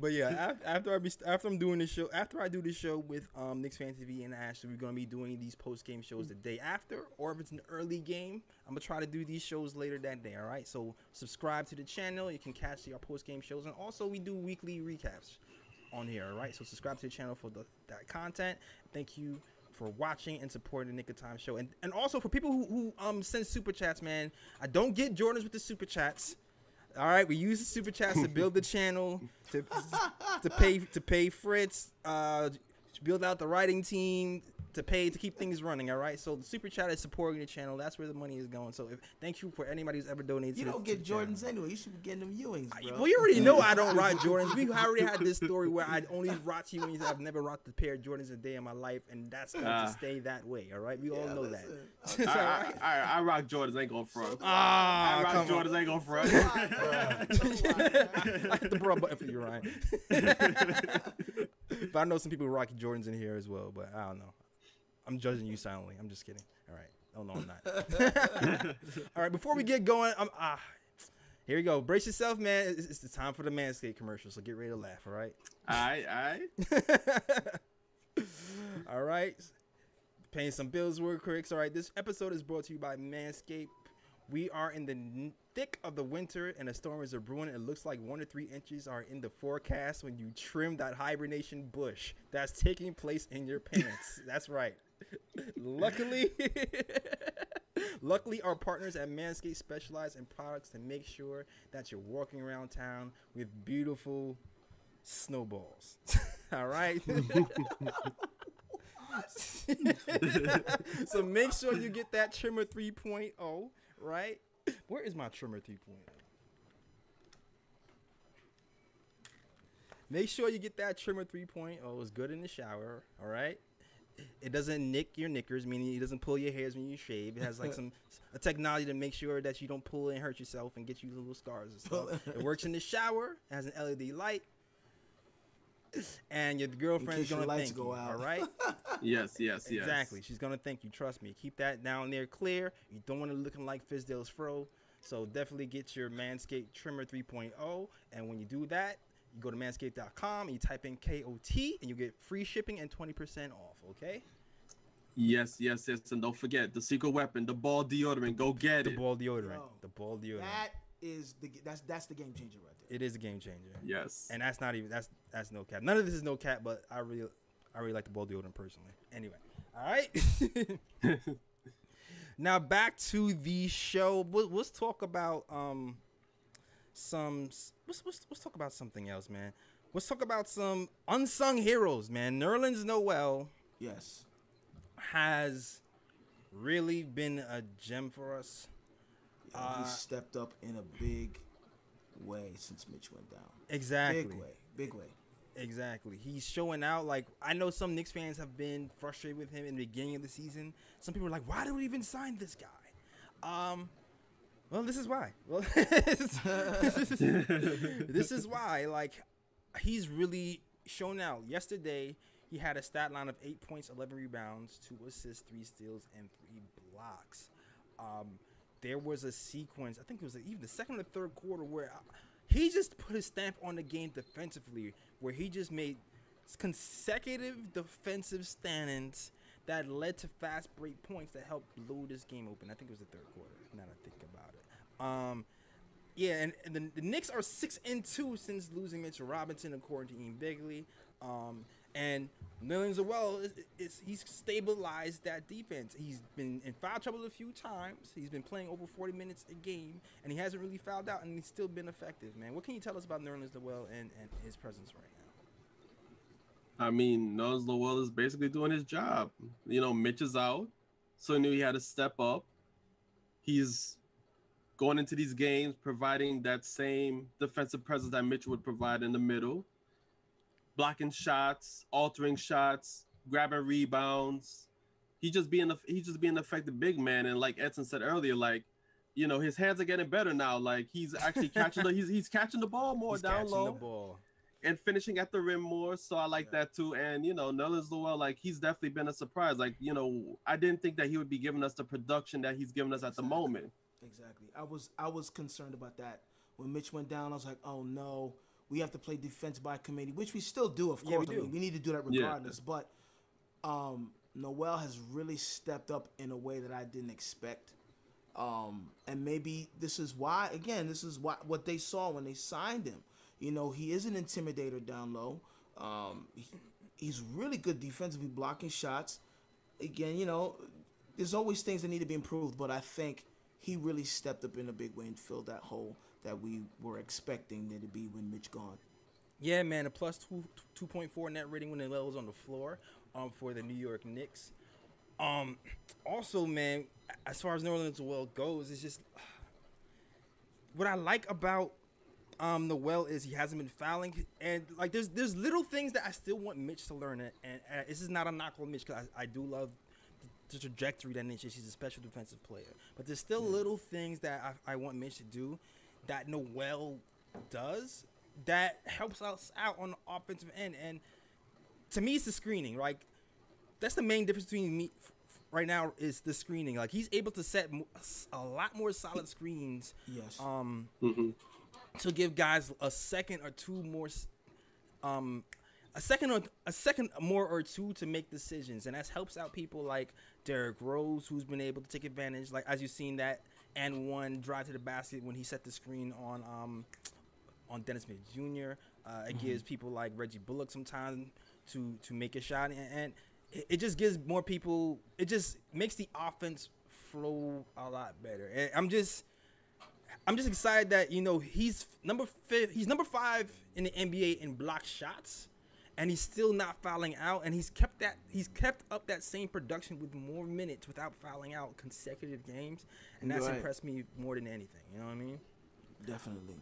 But yeah, after, after I be after I'm doing this show, after I do this show with um Knicks Fan TV and Ashley, we're gonna be doing these post game shows the day after, or if it's an early game, I'm gonna try to do these shows later that day. All right, so subscribe to the channel. You can catch our post game shows, and also we do weekly recaps on here. All right, so subscribe to the channel for the, that content. Thank you for watching and supporting the Nick of Time show, and and also for people who, who um send super chats, man. I don't get Jordans with the super chats. All right, we use the super chats to build the channel, to to pay to pay Fritz, uh, to build out the writing team, to pay to keep things running. All right, so the super chat is supporting the channel. That's where the money is going. So if, thank you for anybody who's ever donated. You to don't to get the channel. Jordans anyway. You should be getting them Ewings, bro. Well, you already know I don't rock Jordans. We already had this story where I only rock Ewings. I've never rocked a pair of Jordans a day in my life, and that's going Ah. to stay that way. All right, we all know that. It's all I, right. I, I, I rock Jordans. Ain't gonna front. Ah, I rock come on. Jordans. Ain't gonna front. I hit the bro button for you, Ryan. but I know some people rock Jordans in here as well, but I don't know. I'm judging you silently. I'm just kidding. All right. Oh no, I'm not. All right. Before we get going, I'm ah. Here we go. Brace yourself, man. It's, it's the time for the Manscaped commercial, so get ready to laugh. All right. Alright, alright. all right. Paying some bills real quick. All right. This episode is brought to you by Manscaped. We are in the thick of the winter and the storms are brewing. It looks like one to three inches are in the forecast when you trim that hibernation bush that's taking place in your pants. that's right. Luckily, luckily, our partners at Manscaped specialize in products to make sure that you're walking around town with beautiful snowballs. All right. so make sure you get that trimmer 3.0, right? Where is my trimmer 3.0? Make sure you get that trimmer 3.0. It's good in the shower, all right? It doesn't nick your knickers, meaning it doesn't pull your hairs when you shave. It has like some a technology to make sure that you don't pull and hurt yourself and get you little scars and stuff. it works in the shower. It has an LED light. And your girlfriend is case your gonna lights thank go you, out. all right? Yes, yes, yes. Exactly. She's gonna thank you. Trust me. Keep that down there clear. You don't want to looking like Fizdale's fro. So definitely get your Manscaped Trimmer 3.0. And when you do that, you go to manscaped.com and you type in KOT and you get free shipping and 20% off. Okay? Yes, yes, yes. And don't forget the secret weapon, the ball deodorant. Go get The it. The ball deodorant. Yo, the ball deodorant. That is the that's that's the game changer right there. It is a game changer. Yes. And that's not even that's that's no cap. None of this is no cap, but I really I really like the ball deodorant personally. Anyway, all right. now back to the show. We'll, let's talk about um some let's, let's let's talk about something else, man. Let's talk about some unsung heroes, man. Nerlens Noel Yes. has really been a gem for us. Yeah, Uh, he stepped up in a big way since Mitch went down. Exactly. Big way. Big way. Exactly. He's showing out. Like I know some Knicks fans have been frustrated with him in the beginning of the season. Some people are like, "Why do we even sign this guy?" Um, well, this is why. Well, this is why. Like, he's really shown out. Yesterday, he had a stat line of eight points, eleven rebounds, two assists, three steals, and three blocks. Um, there was a sequence. I think it was even the second or third quarter where I, he just put his stamp on the game defensively, where he just made consecutive defensive standings that led to fast break points that helped blow this game open. I think it was the third quarter. Now that I think about it. Um, yeah, and, and the, the Knicks are six and two since losing Mitchell Robinson, according to Ian Begley. Um, and Nerlens Noel is, is he's stabilized that defense. He's been in foul trouble a few times. He's been playing over 40 minutes a game, and he hasn't really fouled out, and he's still been effective. Man, what can you tell us about Nerlens Noel and, and his presence right now? I mean, Nerlens Noel is basically doing his job. You know, Mitch is out, so he knew he had to step up. He's going into these games providing that same defensive presence that Mitch would provide in the middle blocking shots, altering shots, grabbing rebounds. He just being the he just being an effective big man. And like Edson said earlier, like you know his hands are getting better now. Like he's actually catching the he's he's catching the ball more He's down low the and finishing at the rim more. So I like Yeah. that too. And you know, Nerlens Noel, like he's definitely been a surprise. Like you know, I didn't think that he would be giving us the production that he's giving us at the moment. Exactly. I was I was concerned about that when Mitch went down. I was like, oh no, we have to play defense by committee, which we still do, of course. Yeah, we course. I do. mean, we need to do that Yeah. regardless. But um, Noel has really stepped up in a way that I didn't expect. Um, and maybe this is why. Again, this is why what they saw when they signed him. You know, he is an intimidator down low. Um, he, he's really good defensively blocking shots. Again, you know, there's always things that need to be improved, but I think he really stepped up in a big way and filled that hole that we were expecting there to be when Mitch gone. Yeah, man, a plus two two point four net rating when Noel was on the floor um, for the New York Knicks. Um, also, man, as far as Nerlens Noel goes, it's just what I like about um Noel is he hasn't been fouling, and like there's there's little things that I still want Mitch to learn. And, and uh, this is not a knock on Mitch because I, I do love the trajectory that Mitch is. He's a special defensive player, but there's still little things that I, I want Mitch to do that Noel does that helps us out on the offensive end. And to me, it's the screening. Like that's the main difference between me f- f- right now is the screening. Like he's able to set a lot more solid screens. Yes. Um, hmm to give guys a second or two more, um, a second or a second more or two to make decisions, and that helps out people like Derrick Rose, who's been able to take advantage. Like as you've seen that and one drive to the basket when he set the screen on um on Dennis Smith Jr. Uh, it gives people like Reggie Bullock some time to to make a shot, and, and it, it just gives more people. It just makes the offense flow a lot better. And I'm just. I'm just excited that you know he's number five. He's number five in the NBA in block shots, and he's still not fouling out. And he's kept that. He's kept up that same production with more minutes without fouling out consecutive games, and that's Right. impressed me more than anything. You know what I mean? Definitely.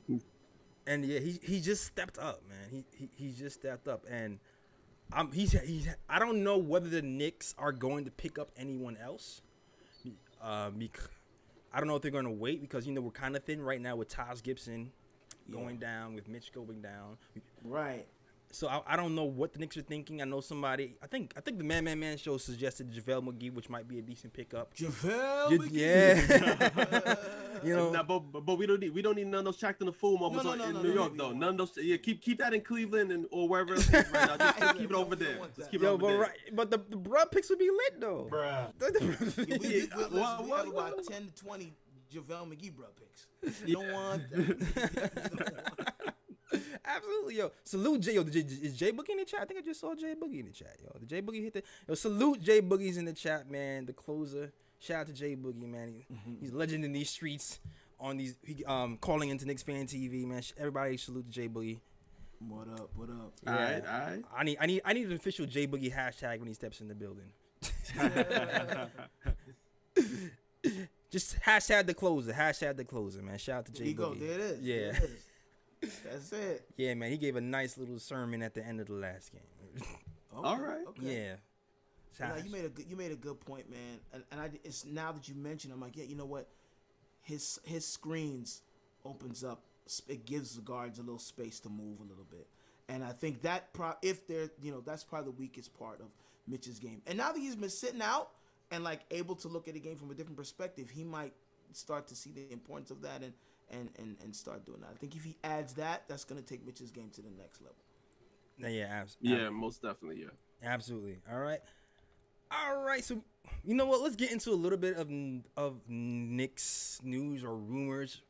And yeah, he he just stepped up, man. He he, he just stepped up, and um he's he's. I don't know whether the Knicks are going to pick up anyone else. Uh, bec- I don't know if they're going to wait because you know we're kind of thin right now with Taj Gibson going down, with Mitch going down. Right. So I, I don't know what the Knicks are thinking. I know somebody. I think I think the Man Man Man show suggested JaVale McGee, which might be a decent pickup. JaVale Y- McGee. Yeah. you know. Nah, but, but but we don't need we don't need none of those Shaqtin' a Fool moments no, on- no, in no, New no, York no, though. no. None of those. Yeah, keep keep that in Cleveland and or wherever else it is right now. Just, just keep it over there. Just keep it Yo, over but there. right, but the the bruh picks would be lit though. Bruh. Yeah, we, we, we, Yeah, we well, have well, about 10 to 20 JaVale McGee bro picks. You don't want that. Absolutely, yo. Salute Jay. Yo, J, is Jay Boogie in the chat? I think I just saw Jay Boogie in the chat. Yo, the Jay Boogie hit the. Yo, salute Jay Boogie's in the chat, man. The closer. Shout out to Jay Boogie, man. He, He's a legend in these streets. On these, he, um, calling into Knicks fan TV, man. Everybody salute to Jay Boogie. what up? What up? All right, all right. I need, I need, I need an official Jay Boogie hashtag when he steps in the building. Just hashtag the closer. Hashtag the closer, man. Shout out to There Jay. Boogie. There it is. Yeah. There it is. That's it. Yeah, man. He gave a nice little sermon at the end of the last game. Okay, All right. Okay. yeah. You, know, you made a good, you made a good point, man. And, and I, it's now that you mentioned, I'm like, yeah, you know what? His his screens opens up. It gives the guards a little space to move a little bit. And I think that pro- if they're you know that's probably the weakest part of Mitch's game. And now that he's been sitting out and like able to look at the game from a different perspective, he might start to see the importance of that and and and, and start doing that. I think if he adds that, that's gonna take Mitch's game to the next level. Yeah, abs- yeah, most definitely, yeah. Absolutely. All right. All right. So, you know what? Let's get into a little bit of of Knicks news or rumors,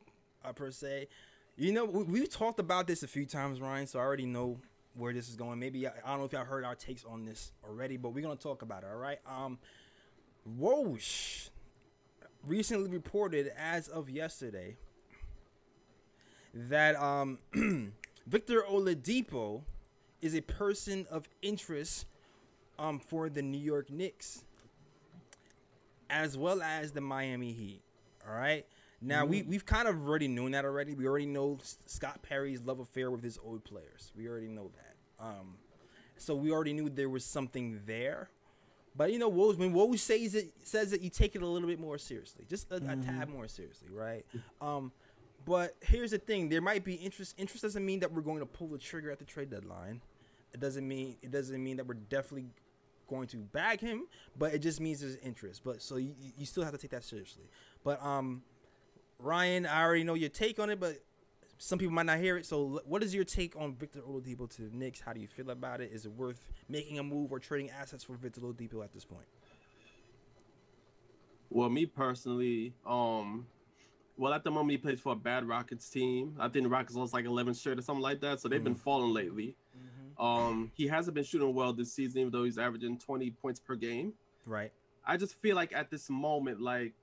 uh, per se. You know, we, have talked about this a few times, Ryan. So I already know where this is going. Maybe I, I don't know if y'all heard our takes on this already, but we're gonna talk about it. All right. Um, Woj recently reported, as of yesterday, that um, Victor Oladipo is a person of interest um, for the New York Knicks, as well as the Miami Heat. All right. Now mm-hmm. we we've kind of already known that already. We already know Scott Perry's love affair with his old players. We already know that. Um, so we already knew there was something there. But you know, Woj, when Woj says it, says that you take it a little bit more seriously, just a, mm-hmm. a tab more seriously, right? Um, but here's the thing: there might be interest. Interest doesn't mean that we're going to pull the trigger at the trade deadline. It doesn't mean it doesn't mean that we're definitely going to bag him, but it just means there's interest. But so you, you still have to take that seriously. But um, Ryan, I already know your take on it, but some people might not hear it. So, what is your take on Victor Oladipo to the Knicks? How do you feel about it? Is it worth making a move or trading assets for Victor Oladipo at this point? Well, me personally, um, well, at the moment he plays for a bad Rockets team. I think the Rockets lost like 11 straight or something like that, so they've mm-hmm. been falling lately. Mm-hmm. Um, he hasn't been shooting well this season, even though he's averaging 20 points per game. Right. I just feel like at this moment, like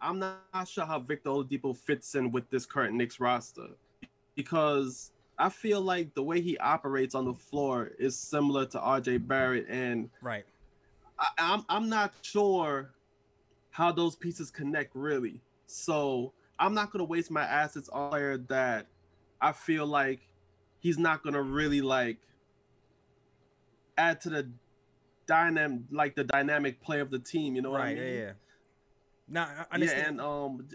I'm not sure how Victor Oladipo fits in with this current Knicks roster because I feel like the way he operates on the floor is similar to RJ Barrett, and right, I, I'm I'm not sure how those pieces connect really. So I'm not gonna waste my assets on a player that I feel like he's not gonna really like add to the dynamic like the dynamic play of the team. You know right, what I mean? Yeah, yeah. Now, I understand. Yeah, and um,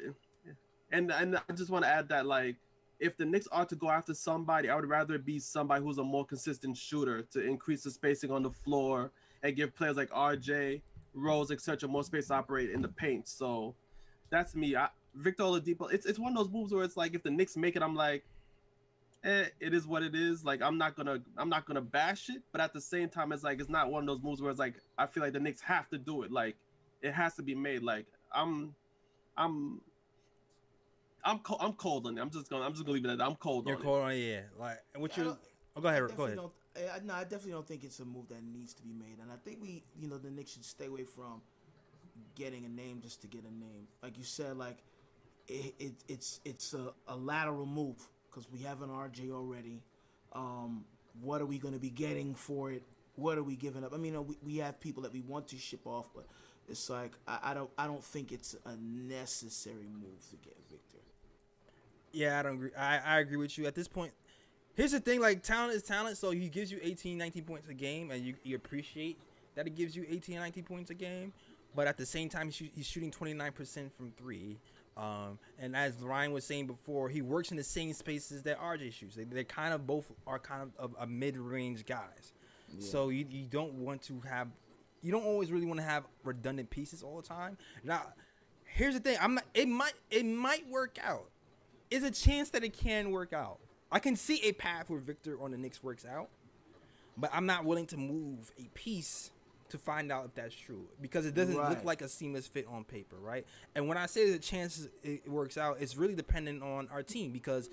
and and I just want to add that like if the Knicks are to go after somebody, I would rather it be somebody who's a more consistent shooter to increase the spacing on the floor and give players like RJ, Rose, etc. more space to operate in the paint. So that's me. I, Victor Oladipo. It's it's one of those moves where it's like if the Knicks make it, I'm like, eh, it is what it is. Like I'm not gonna I'm not gonna bash it, but at the same time, it's like it's not one of those moves where it's like I feel like the Knicks have to do it. Like it has to be made. Like I'm I'm I'm cold. I'm cold on it. I'm just gonna. I'm just gonna leave it at that. I'm cold. On it. You're on cold it. on it. Yeah. Like what you? Oh, go ahead. Go ahead. I, no, I definitely don't think it's a move that needs to be made, and I think we, you know, the Knicks should stay away from getting a name just to get a name. Like you said, like it, it it's it's a, a lateral move because we have an RJ already. Um, what are we going to be getting for it? What are we giving up? I mean, we, we have people that we want to ship off, but it's like I, I don't I don't think it's a necessary move to get Victor. Yeah, I don't agree. I, I agree with you. At this point, here's the thing: like talent is talent. So he gives you 18, 19 points a game, and you, you appreciate that it gives you 18, 19 points a game. But at the same time, he's shooting 29% from three. Um, and as Ryan was saying before, he works in the same spaces that RJ shoots. They, they kind of both are kind of a, a mid-range guys. Yeah. So you, you don't want to have you don't always really want to have redundant pieces all the time. Now, here's the thing: I'm not. It might. It might work out. Is a chance that it can work out. I can see a path where Victor on the Knicks works out, but I'm not willing to move a piece to find out if that's true because it doesn't right. look like a seamless fit on paper, right? And when I say the chances it works out, it's really dependent on our team because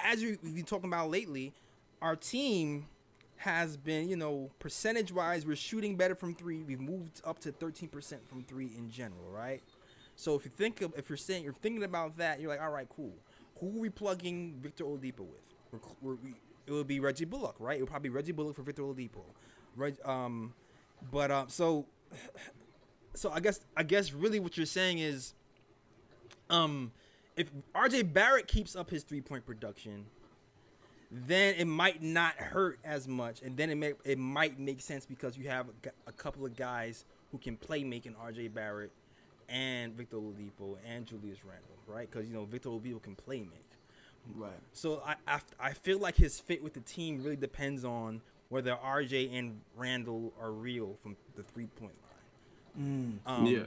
as we've been talking about lately, our team has been, you know, percentage wise, we're shooting better from three. We've moved up to 13% from three in general, right? So if you think of, if you're saying you're thinking about that, you're like, all right, cool. Who are we plugging Victor Oladipo with? We're, we're, we, it would be Reggie Bullock, right? It would probably be Reggie Bullock for Victor Oladipo. Reg, um, but um, so, so I guess I guess really what you're saying is, um, if RJ Barrett keeps up his three point production, then it might not hurt as much, and then it may it might make sense because you have a, a couple of guys who can play making RJ Barrett and Victor Oladipo and Julius Randle, right? Because you know Victor Oladipo can play make. Right. So I, I I feel like his fit with the team really depends on whether RJ and Randle are real from the three point line. Mm. Um, yeah.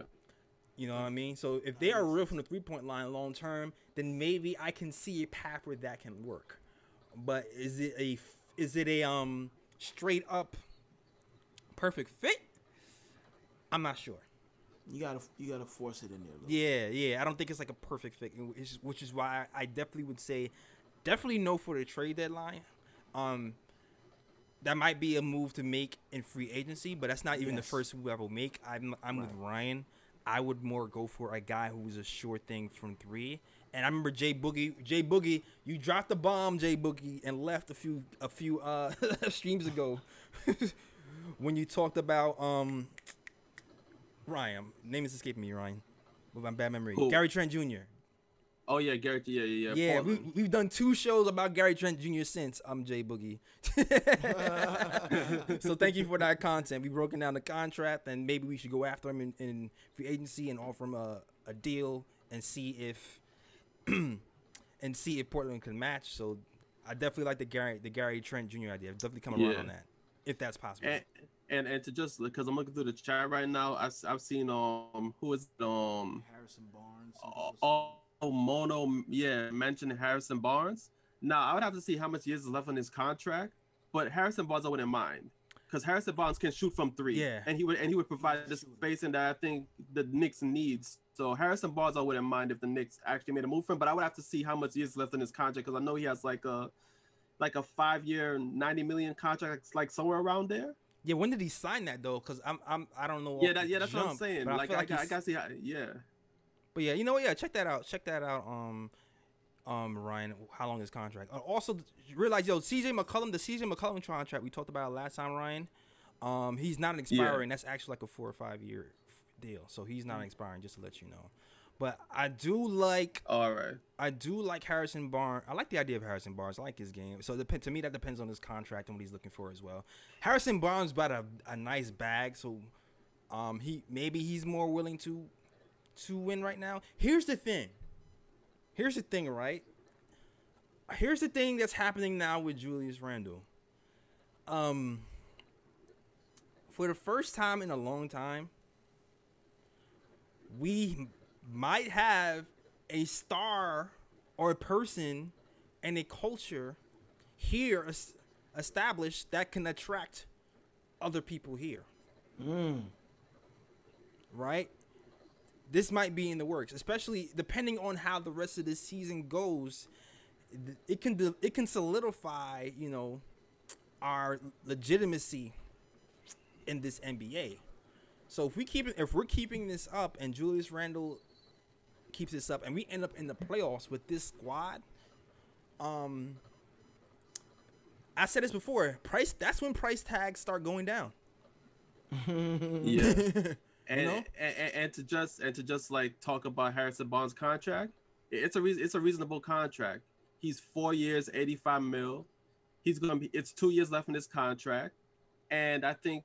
You know what I mean? So if they are real from the three point line long term, then maybe I can see a path where that can work. But is it a is it a um straight up perfect fit? I'm not sure. You gotta you gotta force it in there. Yeah, yeah. I don't think it's like a perfect fit, which is why I definitely would say, definitely no for the trade deadline. Um, that might be a move to make in free agency, but that's not even yes. the first move I will make. I'm I'm right. with Ryan. I would more go for a guy who's a sure thing from three. And I remember Jay Boogie, Jay Boogie, you dropped the bomb, Jay Boogie, and left a few a few uh streams ago when you talked about um Ryan. Name is escaping me, Ryan. With my bad memory. Gary Trent Jr. Oh yeah, Gary. Yeah, yeah, yeah. Yeah, we, we've done two shows about Gary Trent Jr. since I'm Jay Boogie. so thank you for that content. We've broken down the contract, and maybe we should go after him in, in free agency and offer him a, a deal and see if and see if Portland can match. So I definitely like the Gary the Gary Trent Jr. idea. definitely come around on that if that's possible. And, and and to just because I'm looking through the chat right now, I, I've seen um who is um Harrison Barnes. Oh, Mono, yeah, mentioned Harrison Barnes. Now I would have to see how much years is left on his contract, but Harrison Barnes I wouldn't mind because Harrison Barnes can shoot from three. Yeah, and he would and he would provide the spacing that I think the Knicks needs. So Harrison Barnes I wouldn't mind if the Knicks actually made a move for him, but I would have to see how much years left in his contract because I know he has like a like a five year, ninety million contract, like somewhere around there. Yeah, when did he sign that though? Because I'm, I'm, I don't know. Yeah, that, yeah, that's jump, what I'm saying. Like, I, like I, I gotta see how. Yeah. But yeah, you know what? Yeah, check that out. Check that out. Um, um, Ryan, how long is contract? Uh, also, realize yo, CJ McCollum, the CJ McCollum contract we talked about last time, Ryan. Um, he's not an expiring. Yeah. That's actually like a four or five year deal, so he's not mm. expiring. Just to let you know. But I do like. All right. I do like Harrison Barnes. I like the idea of Harrison Barnes. I like his game. So depend to me that depends on his contract and what he's looking for as well. Harrison Barnes bought a, a nice bag, so um he maybe he's more willing to to win right now. Here's the thing. Here's the thing, right? Here's the thing that's happening now with Julius Randle. Um for the first time in a long time, we might have a star or a person and a culture here established that can attract other people here. Mm. Right? This might be in the works, especially depending on how the rest of this season goes. It can it can solidify, you know, our legitimacy in this NBA. So if we keep if we're keeping this up and Julius Randle keeps this up and we end up in the playoffs with this squad, um, I said this before. Price. That's when price tags start going down. yeah. And, you know? and, and to just and to just like talk about Harrison Barnes' contract, it's a it's a reasonable contract. He's four years, eighty five mil. He's gonna be. It's two years left in his contract, and I think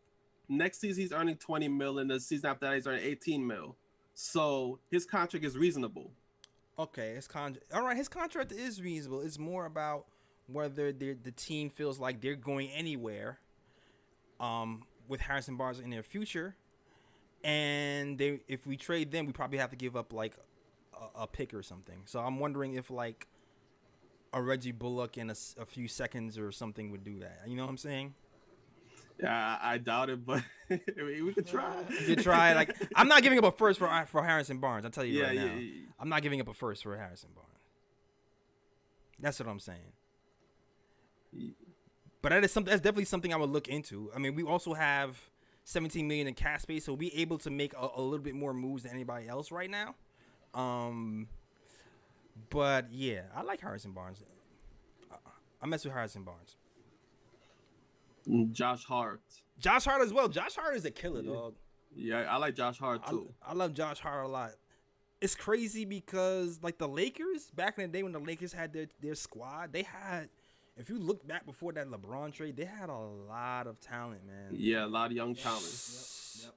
next season he's earning twenty mil, and the season after that he's earning eighteen mil. So his contract is reasonable. Okay, his contract. All right, his contract is reasonable. It's more about whether the team feels like they're going anywhere. Um, with Harrison Barnes in their future, and they if we trade them, we probably have to give up like a, a pick or something. So I'm wondering if like a Reggie Bullock in a, a few seconds or something would do that. You know what I'm saying? Yeah, I, I doubt it, but we could try. You could try. Like, I'm not giving up a first for for Harrison Barnes. I'll tell you yeah, right now. Yeah, yeah. I'm not giving up a first for Harrison Barnes. That's what I'm saying. But that is something. That's definitely something I would look into. I mean, we also have 17 million in cash space, so we'll be able to make a, a little bit more moves than anybody else right now. Um, but yeah, I like Harrison Barnes. I, I mess with Harrison Barnes. Josh Hart. Josh Hart as well. Josh Hart is a killer, yeah. dog. Yeah, I like Josh Hart too. I, I, love Josh Hart a lot. It's crazy because like the Lakers back in the day when the Lakers had their their squad, they had. If you look back before that LeBron trade, they had a lot of talent, man. Yeah, a lot of young talent. Yep, yep.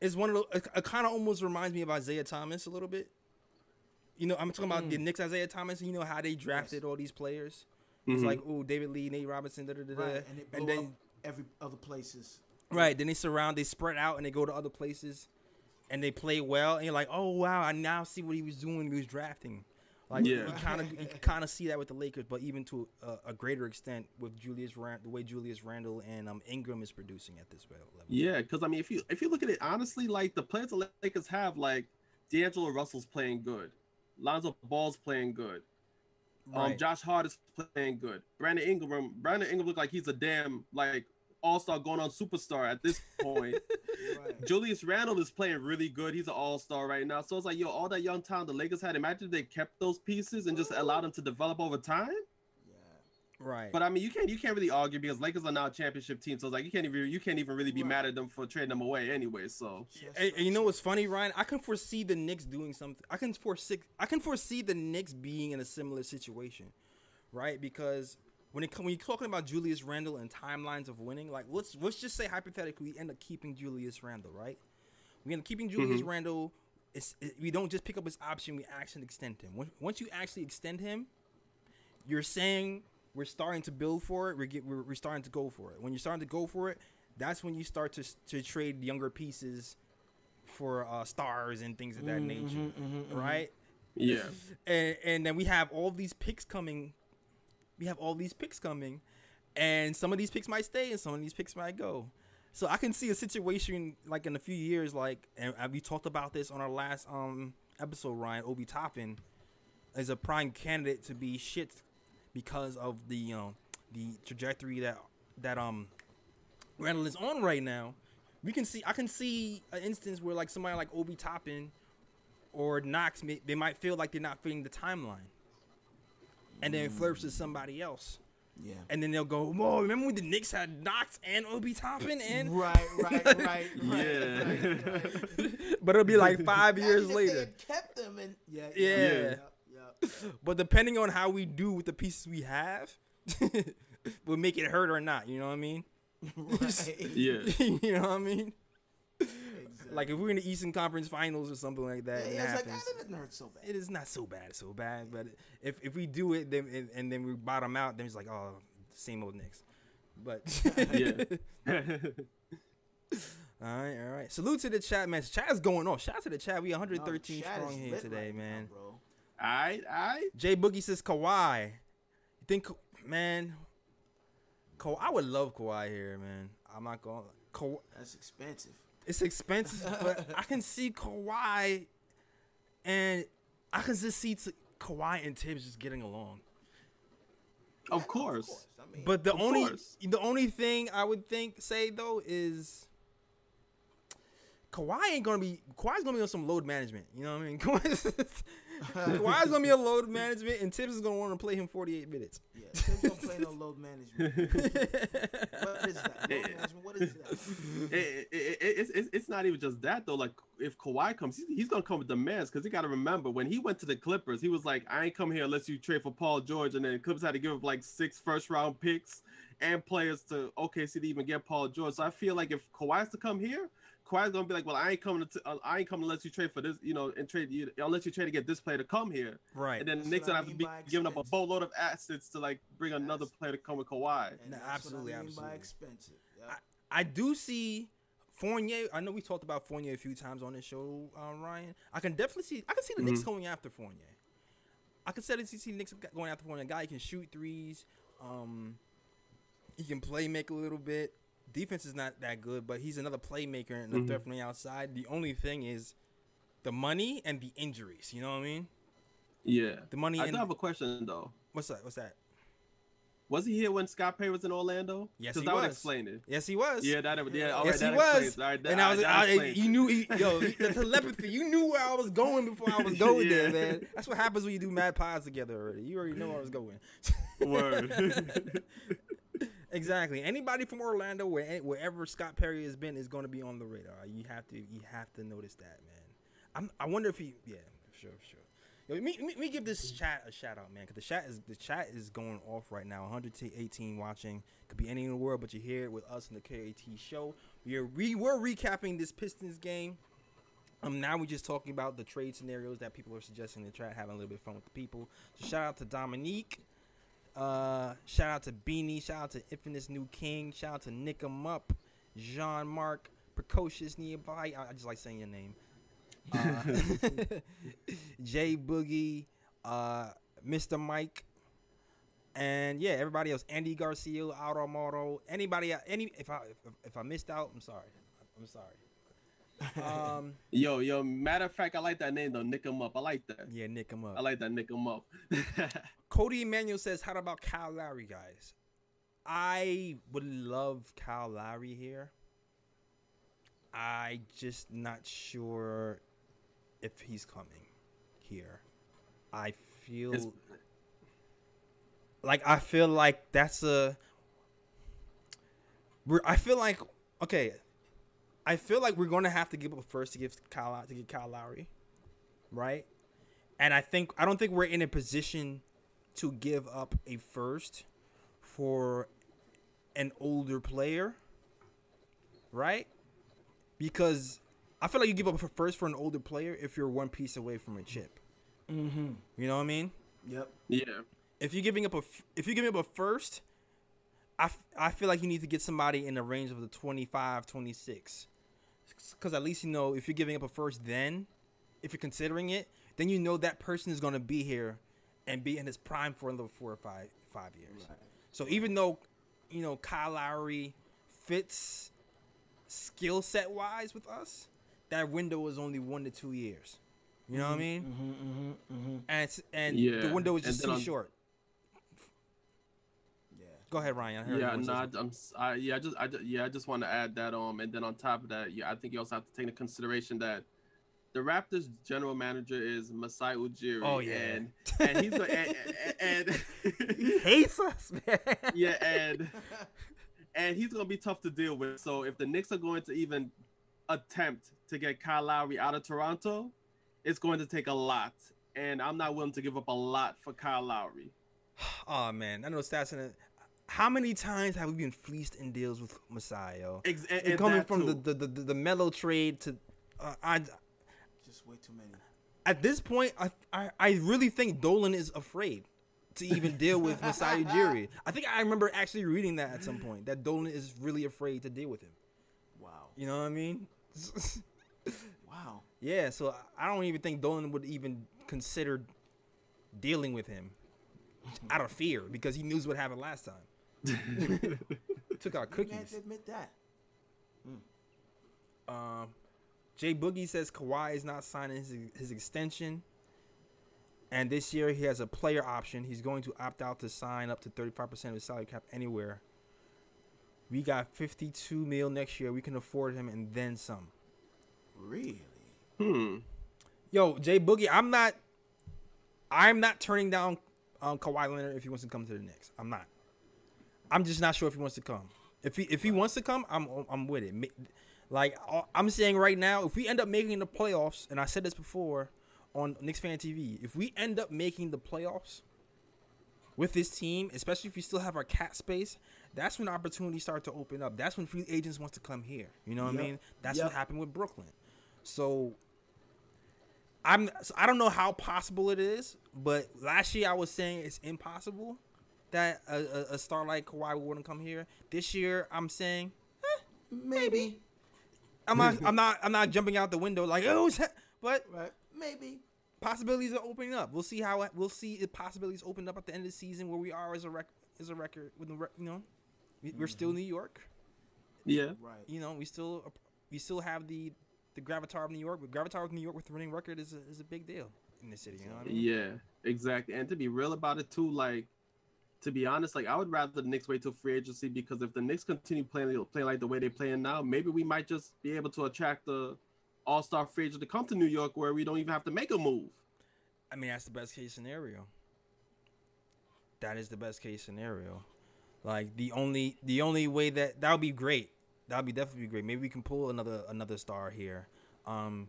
It's one of the. It, it kind of almost reminds me of Isaiah Thomas a little bit. You know, I'm talking about mm. the Knicks Isaiah Thomas. You know how they drafted yes. all these players. It's mm-hmm. like, oh, David Lee, Nate Robinson, da da da. Right. And, and then every other places. Right. Then they surround, they spread out, and they go to other places. and they play well, and you're like, oh wow, I now see what he was doing he was drafting. Like Yeah. you kind of you kind of see that with the Lakers, but even to a, a greater extent with Julius Rand, the way Julius Randle and um, Ingram is producing at this level. Yeah, because I mean, if you if you look at it honestly, like the players the Lakers have, like D'Angelo Russell's playing good, Lonzo Ball's playing good, um, Right. Josh Hart is playing good, Brandon Ingram, Brandon Ingram look like he's a damn like all star going on superstar at this point. Right. Julius Randle is playing really good. He's an all star right now. So it's like, yo, all that young talent the Lakers had. Imagine if they kept those pieces and just allowed them to develop over time. Yeah. right. But I mean, you can't you can't really argue because Lakers are now a championship team. So it's like you can't even you can't even really be Right. mad at them for trading them away anyway. So Just And, and you know so- what's funny, Ryan? I can foresee the Knicks doing something. I can foresee. I can foresee the Knicks being in a similar situation, right? Because when it when you're talking about Julius Randle and timelines of winning, like let's let's just say hypothetically we end up keeping Julius Randle, right? We end up keeping Julius Mhm. Randle. It's, it, we don't just pick up his option; we actually extend him. Once, once you actually extend him, you're saying we're starting to build for it. We're, get, we're we're starting to go for it. When you're starting to go for it, that's when you start to to trade younger pieces for uh, stars and things of that Mhm, nature, mhm, mhm, mhm. right? yeah, And and then we have all these picks coming. We have all these picks coming, and some of these picks might stay, and some of these picks might go. So I can see a situation like in a few years, like and uh, we talked about this on our last um episode. Ryan Obi Toppin is a prime candidate to be shit because of the you know the trajectory that that um Randle is on right now. We can see I can see an instance where like somebody like Obi Toppin or Knox they might feel like they're not fitting the timeline, and then mm. flirts with somebody else, Yeah. and then they'll go, "Whoa, remember when the Knicks had Knox and Obi Toppin and?" Right, right, right, right. Yeah. right, right. but it'll be like five years Imagine they later. had kept them and yeah, Yeah. yeah, yeah, yeah. But depending on how we do with the pieces we have, will make it hurt or not. You know what I mean? right. yeah. you know what I mean? Exactly. Like if we're in the Eastern Conference Finals or something like that, yeah, and it it's like happens. that didn't hurt so bad. it is not so bad, so bad. But if if we do it, then and, and then we bottom out, then it's like oh, same old Knicks. But Yeah. all right, all right. Salute to the chat, man. Chat is going off. Shout out to the chat. We 113 Shad strong here today, right now, man. bro. I I Jay Boogie says Kawhi. You think, man? Ka- I would love Kawhi here, man. I'm not going. Ka- That's expensive. It's expensive, but I can see Kawhi, and I can just see t- Kawhi and Thibs just getting along. of course. I mean, But the only course. the only thing I would think say though is Kawhi ain't gonna be Kawhi's gonna be on some load management. You know what I mean? Kawhi's, Kawhi's gonna be on load management, and Thibs is gonna want to play him 48 minutes. yeah, Thibs don't play no load management. what is that? Load management? What is that? It, it, it, it's, it's it's not even just that though. Like if Kawhi comes, he's, he's gonna come with demands because he got to remember when he went to the Clippers, he was like, "I ain't come here unless you trade for Paul George," and then Clippers had to give up like six first round picks and players to OKC to even get Paul George. So I feel like if Kawhi's to come here, Kawhi's gonna be like, "Well, I ain't coming to uh, I ain't coming unless you trade for this, you know, and trade you unless you trade to get this player to come here." right. And then That's the Knicks what I gonna have to be giving up a expensive. boatload of assets to like bring another Yes. player to come with Kawhi. And No, that's absolutely, I mean absolutely. By expensive. Yeah. I do see Fournier. I know we talked about Fournier a few times on this show, uh, Ryan. I can definitely see. I can see the Knicks Mhm. going after Fournier. I can see see the Knicks going after Fournier. A guy who can shoot threes. Um, he can play make a little bit. Defense is not that good, but he's another playmaker and a Mhm. threat from the outside. The only thing is the money and the injuries. You know what I mean? Yeah. The money I and do have a question though. what's that? What's that? Was he here when Scott Perry was in Orlando? Yes, he that would explain it. Yes, he was. Yeah, that yeah. All yes, right, he that was. All right, that, and I was, that I, you knew, he, yo, the telepathy. You knew where I was going before I was going there, man. That's what happens when you do mad pods together already. You already know where I was going. Word. exactly. Anybody from Orlando, where wherever Scott Perry has been, is going to be on the radar. You have to, you have to notice that, man. I'm, I wonder if he, yeah, sure, sure. Yo, me, me, me give this chat a shout out, man, because the chat is the chat is going off right now. 118 watching, could be any in the world, but you're here with us in the KOT show. We are we were recapping this Pistons game. Um, now we're just talking about the trade scenarios that people are suggesting in the chat, having a little bit of fun with the people. So shout out to Dominique. Uh, shout out to Beanie. Shout out to Infamous New King. Shout out to Nick 'em Up, Jean Marc, Precocious Nearby. I, I just like saying your name. Uh, Jay Boogie, uh, Mr. Mike, and yeah, everybody else. Andy Garcia, Automoto, anybody, any if I if, if I missed out, I'm sorry. I'm sorry. Um, yo, yo. Matter of fact, I like that name though. Nick him up. I like that. Yeah, nick him up. I like that. Nick him up. Cody Emmanuel says, "How about Kyle Lowry, guys? I would love Kyle Lowry here. I just not sure if he's coming here. I feel it's, like I feel like that's a. I feel like okay. I feel like we're going to have to give up a first to give Kyle to get Kyle Lowry, right? And I think I don't think we're in a position to give up a first for an older player, right? Because I feel like you give up a first for an older player if you're one piece away from a chip. Mm-hmm. You know what I mean? Yep. Yeah. If you're giving up a if you're giving up a first, I, I feel like you need to get somebody in the range of the 25, 26 because at least you know if you're giving up a first, then if you're considering it, then you know that person is going to be here and be in his prime for another four or five five years. Right. So even though you know Kyle Lowry fits skill set wise with us, that window is only one to two years. You know mm-hmm, what I mean? Mm-hmm, mm-hmm, mm-hmm. and and yeah. the window is just too short. Go ahead, Ryan. yeah, no, I, am I, yeah, I just, I yeah, I just want to add that um, and then on top of that, yeah, I think you also have to take into consideration that the Raptors general manager is Masai Ujiri. Oh yeah, and, and he's and, and, and he hates us, man. Yeah, and and he's gonna be tough to deal with. So if the Knicks are going to even attempt to get Kyle Lowry out of Toronto, it's going to take a lot, and I'm not willing to give up a lot for Kyle Lowry. Oh man, I know stats in it how many times have we been fleeced in deals with Masai? Ex- and, and coming from the, the, the the Melo trade to, uh, I just way too many. At this point, I, I I really think Dolan is afraid to even deal with Masai Ujiri. I think I remember actually reading that at some point that Dolan is really afraid to deal with him. Wow. You know what I mean? wow. Yeah, so I don't even think Dolan would even consider dealing with him out of fear because he knew what happened last time. Took our cookies. You can't admit that. Mm. Um, Jay Boogie says Kawhi is not signing his, his extension. And this year he has a player option. He's going to opt out to sign up to 35% of his salary cap anywhere. We got 52 mil next year. We can afford him and then some. Really? Hmm. Yo, Jay Boogie, I'm not I'm not turning down um, Kawhi Leonard if he wants to come to the Knicks. I'm not. I'm just not sure if he wants to come. If he if he wants to come, I'm I'm with it. Like uh, I'm saying right now, if we end up making the playoffs, and I said this before on Knicks Fan TV, if we end up making the playoffs with this team, especially if we still have our cat space, that's when opportunities start to open up. That's when free agents want to come here. You know what yep. I mean? That's yep. what happened with Brooklyn. So I'm so I don't know how possible it is, but last year I was saying it's impossible that a, a, a star like Kawhi wouldn't come here. This year, I'm saying eh, maybe. I'm not. I'm not. I'm not jumping out the window like oh, but right. maybe possibilities are opening up. We'll see how we'll see if possibilities open up at the end of the season where we are as a rec as a record with the you know we, are mm-hmm. still New York. Yeah. Right. You know we still we still have the the Gravatar of New York, but Gravatar of New York with the winning record is a, is a big deal in the city. You know what I mean? Yeah, exactly. And to be real about it too, like to be honest, like I would rather the Knicks wait till free agency because if the Knicks continue playing playing like the way they're playing now, maybe we might just be able to attract the All Star free agent to come to New York where we don't even have to make a move. I mean, that's the best case scenario. That is the best case scenario. Like the only the only way that that would be great. That would be definitely great. Maybe we can pull another another star here. Um,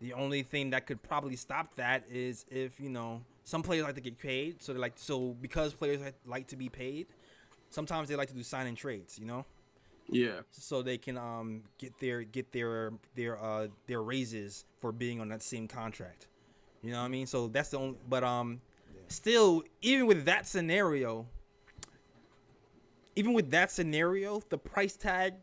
the only thing that could probably stop that is if you know some players like to get paid, so they like so because players like to be paid. Sometimes they like to do sign and trades, you know. Yeah. So they can um get their get their their uh their raises for being on that same contract. You know what I mean? So that's the only. But um, yeah. still, even with that scenario, even with that scenario, the price tag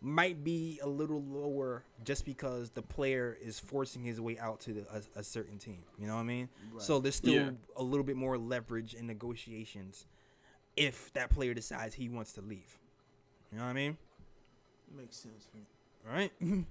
might be a little lower just because the player is forcing his way out to the, a, a, certain team. You know what I mean? Right. So there's still yeah. a little bit more leverage in negotiations if that player decides he wants to leave. You know what I mean? Makes sense. All right. and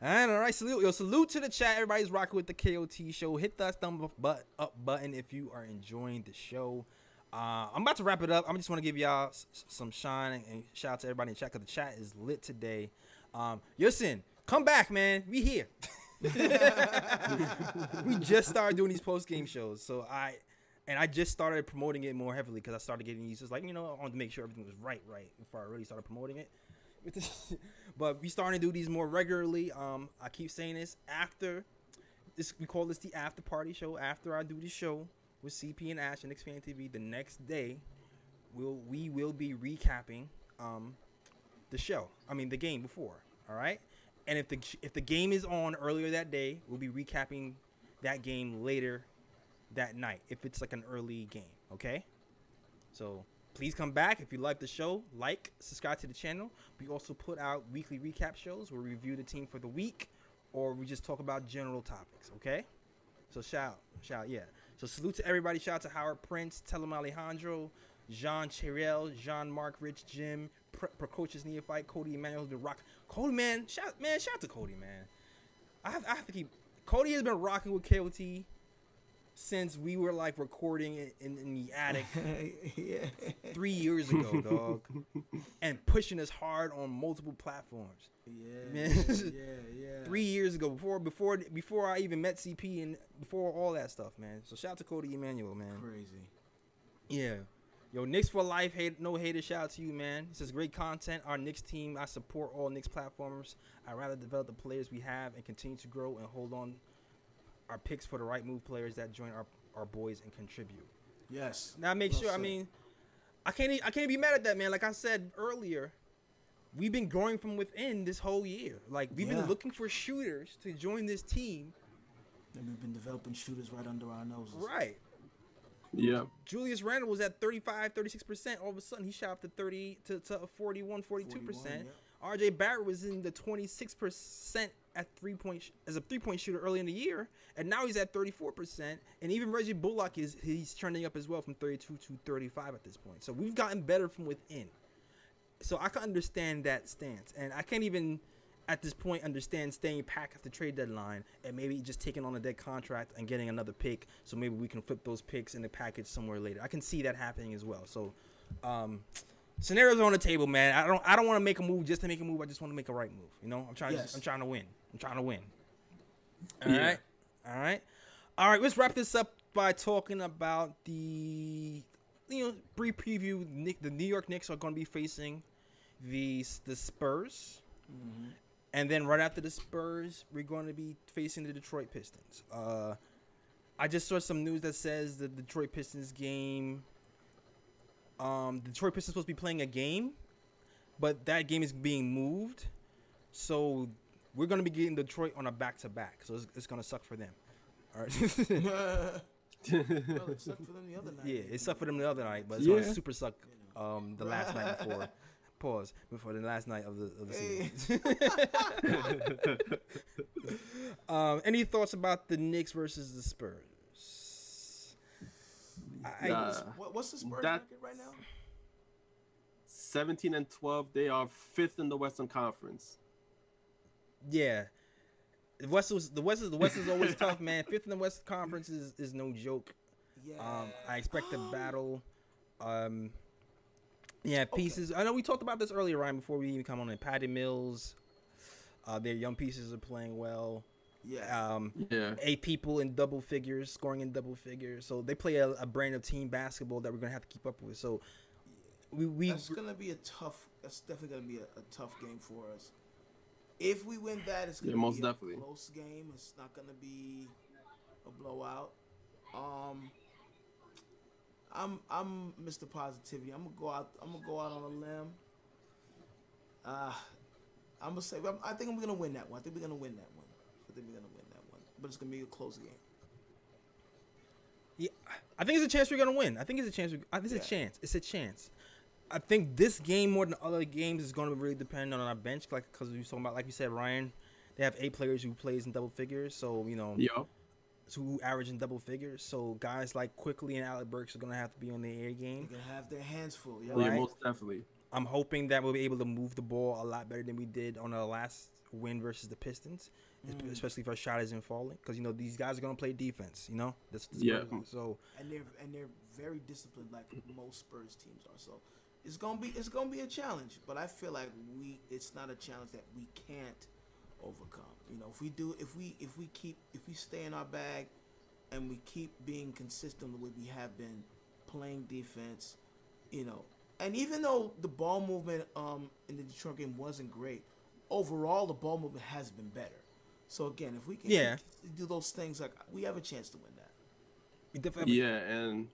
all right, salute yo, salute to the chat. Everybody's rocking with the KOT show. Hit that thumb up, up button if you are enjoying the show. Uh, I'm about to wrap it up. I just want to give y'all s- some shine and shout out to everybody in chat because the chat is lit today. Um, listen, come back, man. We here. we just started doing these post game shows, so I and I just started promoting it more heavily because I started getting used. It's like you know I wanted to make sure everything was right, right before I really started promoting it. but we starting to do these more regularly. Um, I keep saying this after this. We call this the after party show. After I do the show, with CP and Ash and Fan TV the next day. We'll we will be recapping um, the show. I mean the game before. All right. And if the if the game is on earlier that day, we'll be recapping that game later that night. If it's like an early game, okay. So please come back if you like the show. Like, subscribe to the channel. We also put out weekly recap shows where we review the team for the week, or we just talk about general topics. Okay. So shout, shout, yeah. So salute to everybody. Shout out to Howard Prince, Telem Alejandro, Jean Cherel, Jean Marc, Rich, Jim, Precocious Neophyte, Cody Emmanuel, the Rock. Cody, man, shout, man, shout out to Cody, man. I have, I have to keep. Cody has been rocking with KOT since we were like recording it in, in the attic yeah. three years ago, dog, and pushing us hard on multiple platforms. Yeah, man. yeah, yeah. Three years ago, before before before I even met CP and before all that stuff, man. So shout out to Cody Emmanuel, man. Crazy. Yeah. Yo, Knicks for life. Hate, no hater. Shout out to you, man. This is great content. Our Knicks team. I support all Knicks platforms. I rather develop the players we have and continue to grow and hold on our picks for the right move players that join our our boys and contribute. Yes. Now make well sure. Said. I mean, I can't. I can't be mad at that, man. Like I said earlier, we've been growing from within this whole year. Like we've yeah. been looking for shooters to join this team. And we've been developing shooters right under our noses. Right. Yeah. Julius Randle was at 35, 36%. All of a sudden, he shot up to 30 to, to 41, 42%. 41, yeah. RJ Barrett was in the 26% at three point as a three point shooter early in the year, and now he's at 34%. And even Reggie Bullock is he's trending up as well from 32 to 35 at this point. So we've gotten better from within. So I can understand that stance, and I can't even at this point understand staying pack at the trade deadline and maybe just taking on a dead contract and getting another pick. So maybe we can flip those picks in the package somewhere later. I can see that happening as well. So. Um, scenarios on the table, man. I don't I don't want to make a move just to make a move. I just want to make a right move. You know, I'm trying yes. to, I'm trying to win. I'm trying to win. All yeah. right, all right, all right. Let's wrap this up by talking about the you know brief preview. Nick, the New York Knicks are going to be facing the the Spurs. Mm-hmm. And then right after the Spurs, we're going to be facing the Detroit Pistons. Uh, I just saw some news that says the Detroit Pistons game um, the Detroit Pistons supposed to be playing a game, but that game is being moved. So we're gonna be getting Detroit on a back to back. So it's, it's, gonna suck for them. All right. well, it sucked for them the other night. Yeah, it sucked for them the other night, but it's yeah. gonna super suck um, the last night before. Pause before the last night of the of the season. um, any thoughts about the Knicks versus the Spurs? I, uh, what's the Spurs that, record right now? 17 and 12. They are fifth in the Western Conference. Yeah. The West was the West is the West is always tough, man. Fifth in the West Conference is, is no joke. Yeah. Um, I expect a battle. Um, yeah, pieces. Okay. I know we talked about this earlier, Ryan, before we even come on. In Patty Mills, uh, their young pieces are playing well. Yeah. Um, yeah. Eight people in double figures, scoring in double figures. So they play a, a brand of team basketball that we're gonna have to keep up with. So we we that's gonna be a tough. That's definitely gonna be a, a tough game for us. If we win that, it's gonna yeah, most be a definitely. close game. It's not gonna be a blowout. Um, I'm I'm Mr. Positivity. I'm gonna go out. I'm gonna go out on a limb. Uh, I'm gonna say. I think I'm gonna win that one. I think we're gonna win that one. I think we're gonna win that one, but it's gonna be a close game. Yeah, I think it's a chance we're gonna win. I think it's a chance. We, I think it's yeah. a chance. It's a chance. I think this game more than other games is going to really depend on our bench, like because we talking about, like you said, Ryan. They have eight players who plays in double figures, so you know, Yo. who average in double figures. So guys like Quickley and Alec Burks are going to have to be on the air game. They're gonna have their hands full. Yeah, Right. most definitely. I'm hoping that we'll be able to move the ball a lot better than we did on our last win versus the Pistons, Mm. especially if our shot isn't falling. Because you know these guys are gonna play defense. You know, that's, that's Yeah. So and they're and they're very disciplined, like most Spurs teams are. So it's gonna be it's gonna be a challenge, but I feel like we it's not a challenge that we can't overcome. You know, if we do, if we if we keep if we stay in our bag, and we keep being consistent the way we have been playing defense, you know, and even though the ball movement um in the Detroit game wasn't great, overall the ball movement has been better. So again, if we can Yeah. do those things, like we have a chance to win that. we definitely Yeah, and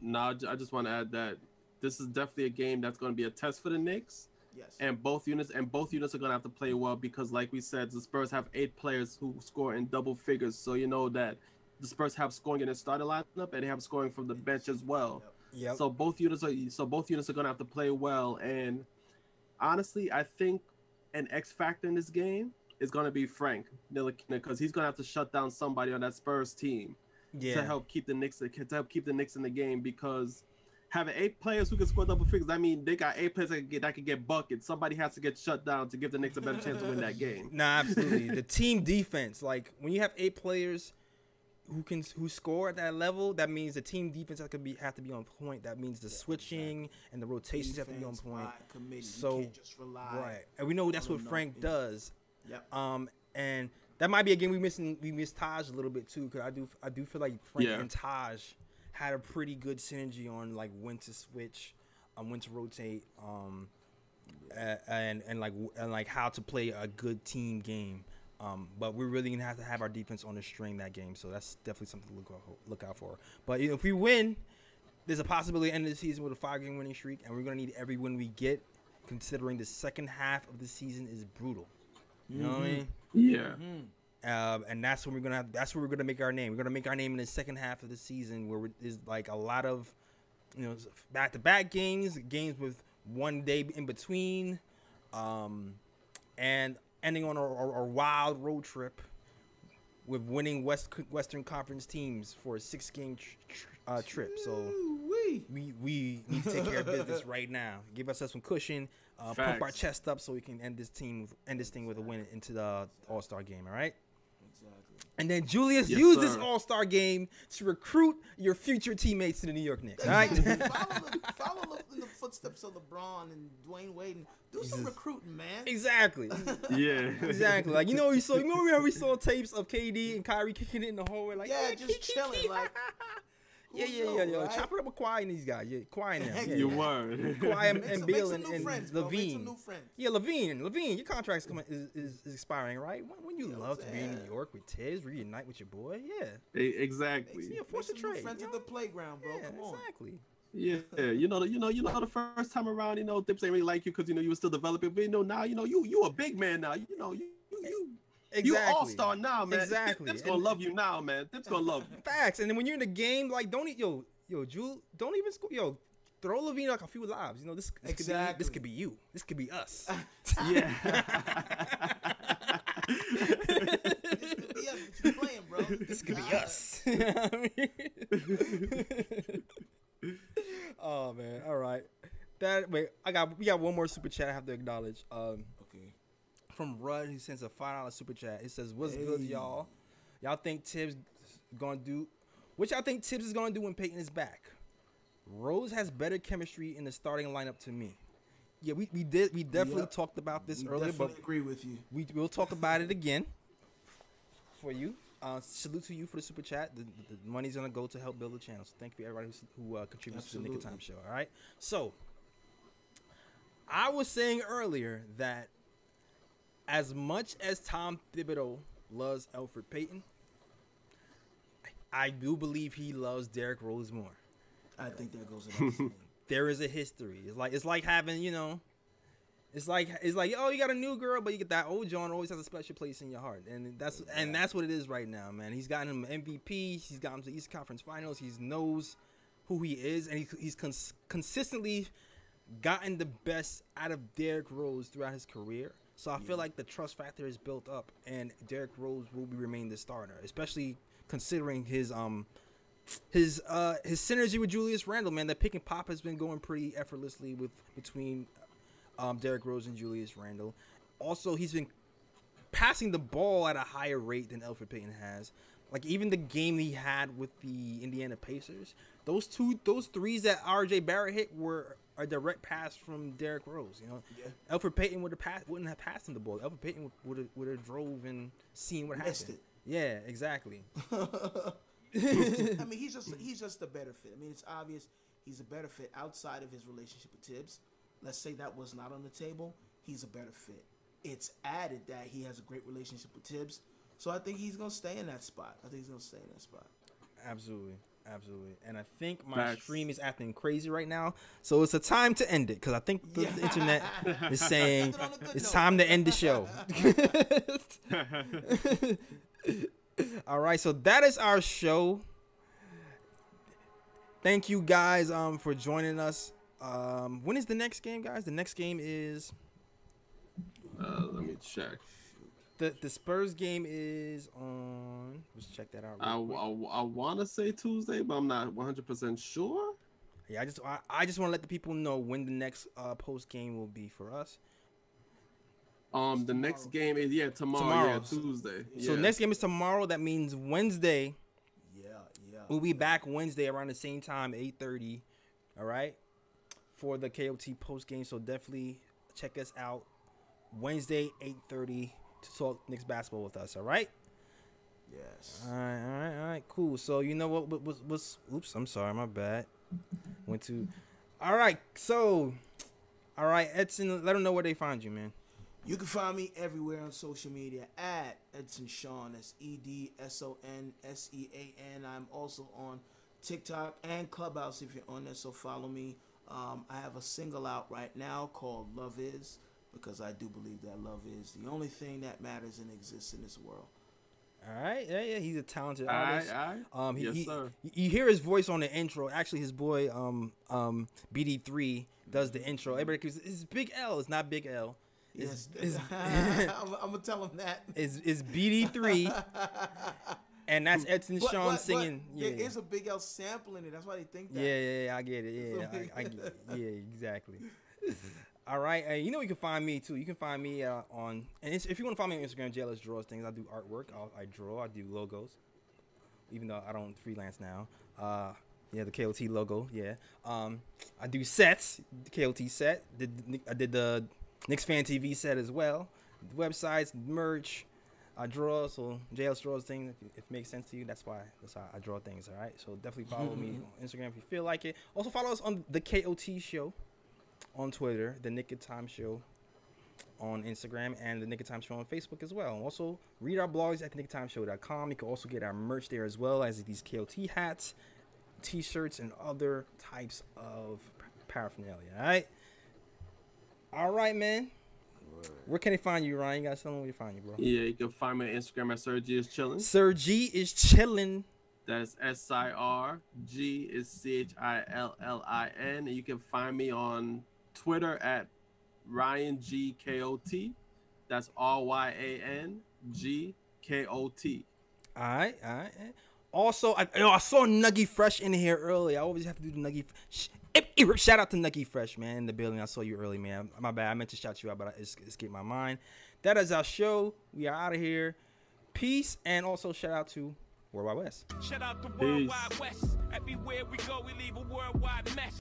now I just want to add that this is definitely a game that's going to be a test for the Knicks, Yes. and both units and both units are going to have to play well because, like we said, the Spurs have eight players who score in double figures. So you know that the Spurs have scoring in their starting lineup and they have scoring from the bench as well. Yep. So both units are so both units are going to have to play well. And honestly, I think an X factor in this game is going to be Frank Ntilikina because he's going to have to shut down somebody on that Spurs team yeah. to help keep the Knicks to help keep the Knicks in the game because having eight players who can score double figures, I mean they got eight players that can get that can get buckets. Somebody has to get shut down to give the Knicks a better chance to win that game. Nah, absolutely. the team defense, like when you have eight players who can who score at that level, that means the team defense has to be have to be on point. That means the switching and the rotations have to be on point. So- you can't just rely. Right. And we know that's what Frank number. does. Yep. Um, and that might be a game we missing. We missed Taj a little bit too, because I do I do feel like Frank Yeah. and Taj had a pretty good synergy on like when to switch, um, when to rotate, um, and and like and like how to play a good team game. Um, but we're really gonna have to have our defense on the string that game, so that's definitely something to look out, look out for. But you know, if we win, there's a possibility end of the season with a five game winning streak, and we're gonna need every win we get, considering the second half of the season is brutal. You know what I mean? Yeah. Um, and that's when we're gonna have, that's where we're gonna make our name. We're gonna make our name in the second half of the season, where there's like a lot of, you know, back to back games, games with one day in between, um, and ending on a, a, a wild road trip with winning West Western Conference teams for a six game tr- tr- uh, trip. So we we need to take care of business right now. Give ourselves some cushion, uh, pump our chest up so we can end this team end this thing with a win into the All Star game. All right. Exactly. And then Julius Yes, use this. All Star game to recruit your future teammates to the New York Knicks. All right. follow the, follow in the footsteps of LeBron and Dwyane Wade and do some recruiting, man. exactly. Yeah. Exactly. Like you know, we saw. You remember how we saw tapes of KD and Kyrie kicking it in the hallway, like Yeah, "Yeah, just kick, kick, chilling, like, yeah, who yeah, yeah, yo, right? chop it up with Kawhi and these guys. Yeah, Kawhi and them. Yeah, You yeah. were. Kawhi and, Make and Bill and, and friends, bro. Make some LaVine. new friends. Yeah, LaVine, LaVine, your contract's coming is, is, is expiring, right? When, when you Yeah, love to be in. New York with Tiz, reunite with your boy, yeah, exactly. Yeah, Make force some a new trade, friends you at know? the playground, bro. yeah, Come on. exactly. Yeah, you know, you know, you know, the first time around, you know, Thibs ain't really like you because you know you were still developing, but you know now, you know, you you a big man now. You know, you you you, you Exactly. all star now, man. Exactly. Thibs gonna And- love you now, man. Thibs gonna love you. Facts. And then when you're in the game, like don't eat yo yo Jewel, don't even score yo. Throw LaVine like a few lives. You know this. this Could be, this could be you. This could be us. Yeah. This could be us. What you playing, bro? this could be us. You know what I mean? oh man. All right. That wait. I got we got one more super chat I have to acknowledge. Um, Okay. From Rudd, he sends a five dollar super chat. He says, "What's good, y'all? Y'all think Thibs gonna do? What y'all think Thibs is gonna do when Payton is back? Rose has better chemistry in the starting lineup to me. Yeah, we, we did we definitely Yep. talked about this We earlier, but agree with you. we will talk about it again for you. Uh, salute to you for the super chat. The, the, the money's gonna go to help build the channel. So thank you for everybody who, who uh, contributes to the Nick of Time show. All right. So I was saying earlier that as much as Tom Thibodeau loves Elfrid Payton, I do believe he loves Derrick Rose more. I think that goes without saying. There is a history. It's like it's like having you know, it's like it's like oh you got a new girl, but you get that old John always has a special place in your heart, and that's and that's what it is right now, man. He's gotten him MVP. He's gotten to the East Conference Finals. He knows who he is, and he, he's cons- consistently gotten the best out of Derrick Rose throughout his career. So I feel like the trust factor is built up, and Derrick Rose will be remain the starter, especially considering his um his uh his synergy with Julius Randle. Man, the pick and pop has been going pretty effortlessly with between um Derrick Rose and Julius Randle. Also, he's been passing the ball at a higher rate than Elfrid Payton has. Like even the game he had with the Indiana Pacers, those two, those threes that R.J. Barrett hit were a direct pass from Derrick Rose. You know, Yeah. Elfrid Payton would have passed, wouldn't have passed him the ball. Elfrid Payton would have would have drove and seen what Missed happened. it. Yeah, exactly. I mean, he's just he's just a better fit. I mean, it's obvious he's a better fit outside of his relationship with Thibs. Let's say that was not on the table. He's a better fit. It's added that he has a great relationship with Thibs, so I think he's gonna stay in that spot. I think he's gonna stay in that spot. Absolutely. Absolutely. And I think my Facts. stream is acting crazy right now. So it's a time to end it because I think the, the internet is saying End it on a good it's note. time to end the show. All right. So that is our show. Thank you guys um for joining us. Um when is the next game, guys? The next game is uh, let me check. The the Spurs game is on let's check that out. I, quick. I, I want to say Tuesday, but I'm not 100% sure. Yeah, I just I, I just want to let the people know when the next uh, post game will be for us. Um, the next game is yeah tomorrow, Tomorrow. yeah Tuesday. So yeah. next game is tomorrow. That means Wednesday. Yeah, yeah. We'll be back Wednesday around the same time, eight thirty. All right, for the KOT post game. So definitely check us out Wednesday eight thirty to talk Knicks basketball with us. All right. Yes. All right. All right. All right. Cool. So you know what? What was? was oops. I'm sorry. My bad. Went to. All right. So. All right, Edson. Let them know where they find you, man. You can find me everywhere on social media at Edson Sean. That's E D S O N S E A N. I'm also on TikTok and Clubhouse if you're on there, so follow me. Um, I have a single out right now called Love Is because I do believe that love is the only thing that matters and exists in this world. All right, yeah, yeah, he's a talented artist. alright. Um, he, Yes, he- sir. you hear his voice on the intro. Actually, his boy, um, um, BD3 does the intro. Everybody keeps it's Big L. It's not Big L. It's, Yes, it's, I'm, I'm gonna tell him that. it's, it's BD3, and that's Edson But- Sean but- but singing. yeah, There is a Big L sample in it. That's why they think that. yeah, yeah, yeah, I get it. Yeah, I, I get, yeah, exactly. All right, uh, you know you can find me too. You can find me uh, on, and it's, if you want to find me on Instagram, JLS draws things. I do artwork. i I draw. I do logos, even though I don't freelance now. Uh, yeah, the KOT logo. Yeah. Um, I do sets. The KOT set. Did I did the Knicks fan TV set as well. Websites, merch. I draw. So JLS draws things. If, if it makes sense to you, that's why that's how I draw things. All right. So definitely follow me on Instagram if you feel like it. Also follow us on the KOT show on Twitter, the Nick of Time Show on Instagram, and the Nick of Time Show on Facebook as well. Also, read our blogs at thenickoftimeshow.com. You can also get our merch there as well as these KOT hats, t-shirts, and other types of paraphernalia. All right. All right, man. Where can they find you, Ryan? You guys tell them where you find you, bro. Yeah, you can find me on Instagram at Sergi is chilling. Sir G is chilling. That's S I R G is C H I L L I N. And you can find me on Twitter at Ryan G K O T. That's R Y A N G K O T. All right, all right. Also, I, yo, I saw Nuggy Fresh in here early. I always have to do the Nuggy. Sh- eh, eh, shout out to Nuggy Fresh, man, in the building. I saw you early, man. My bad. I meant to shout you out, but I- it's escaped my mind. That is our show. We are out of here. Peace, and also shout out to World Wide West. Shout out to Peace. World West. Everywhere we go, we leave a worldwide mess.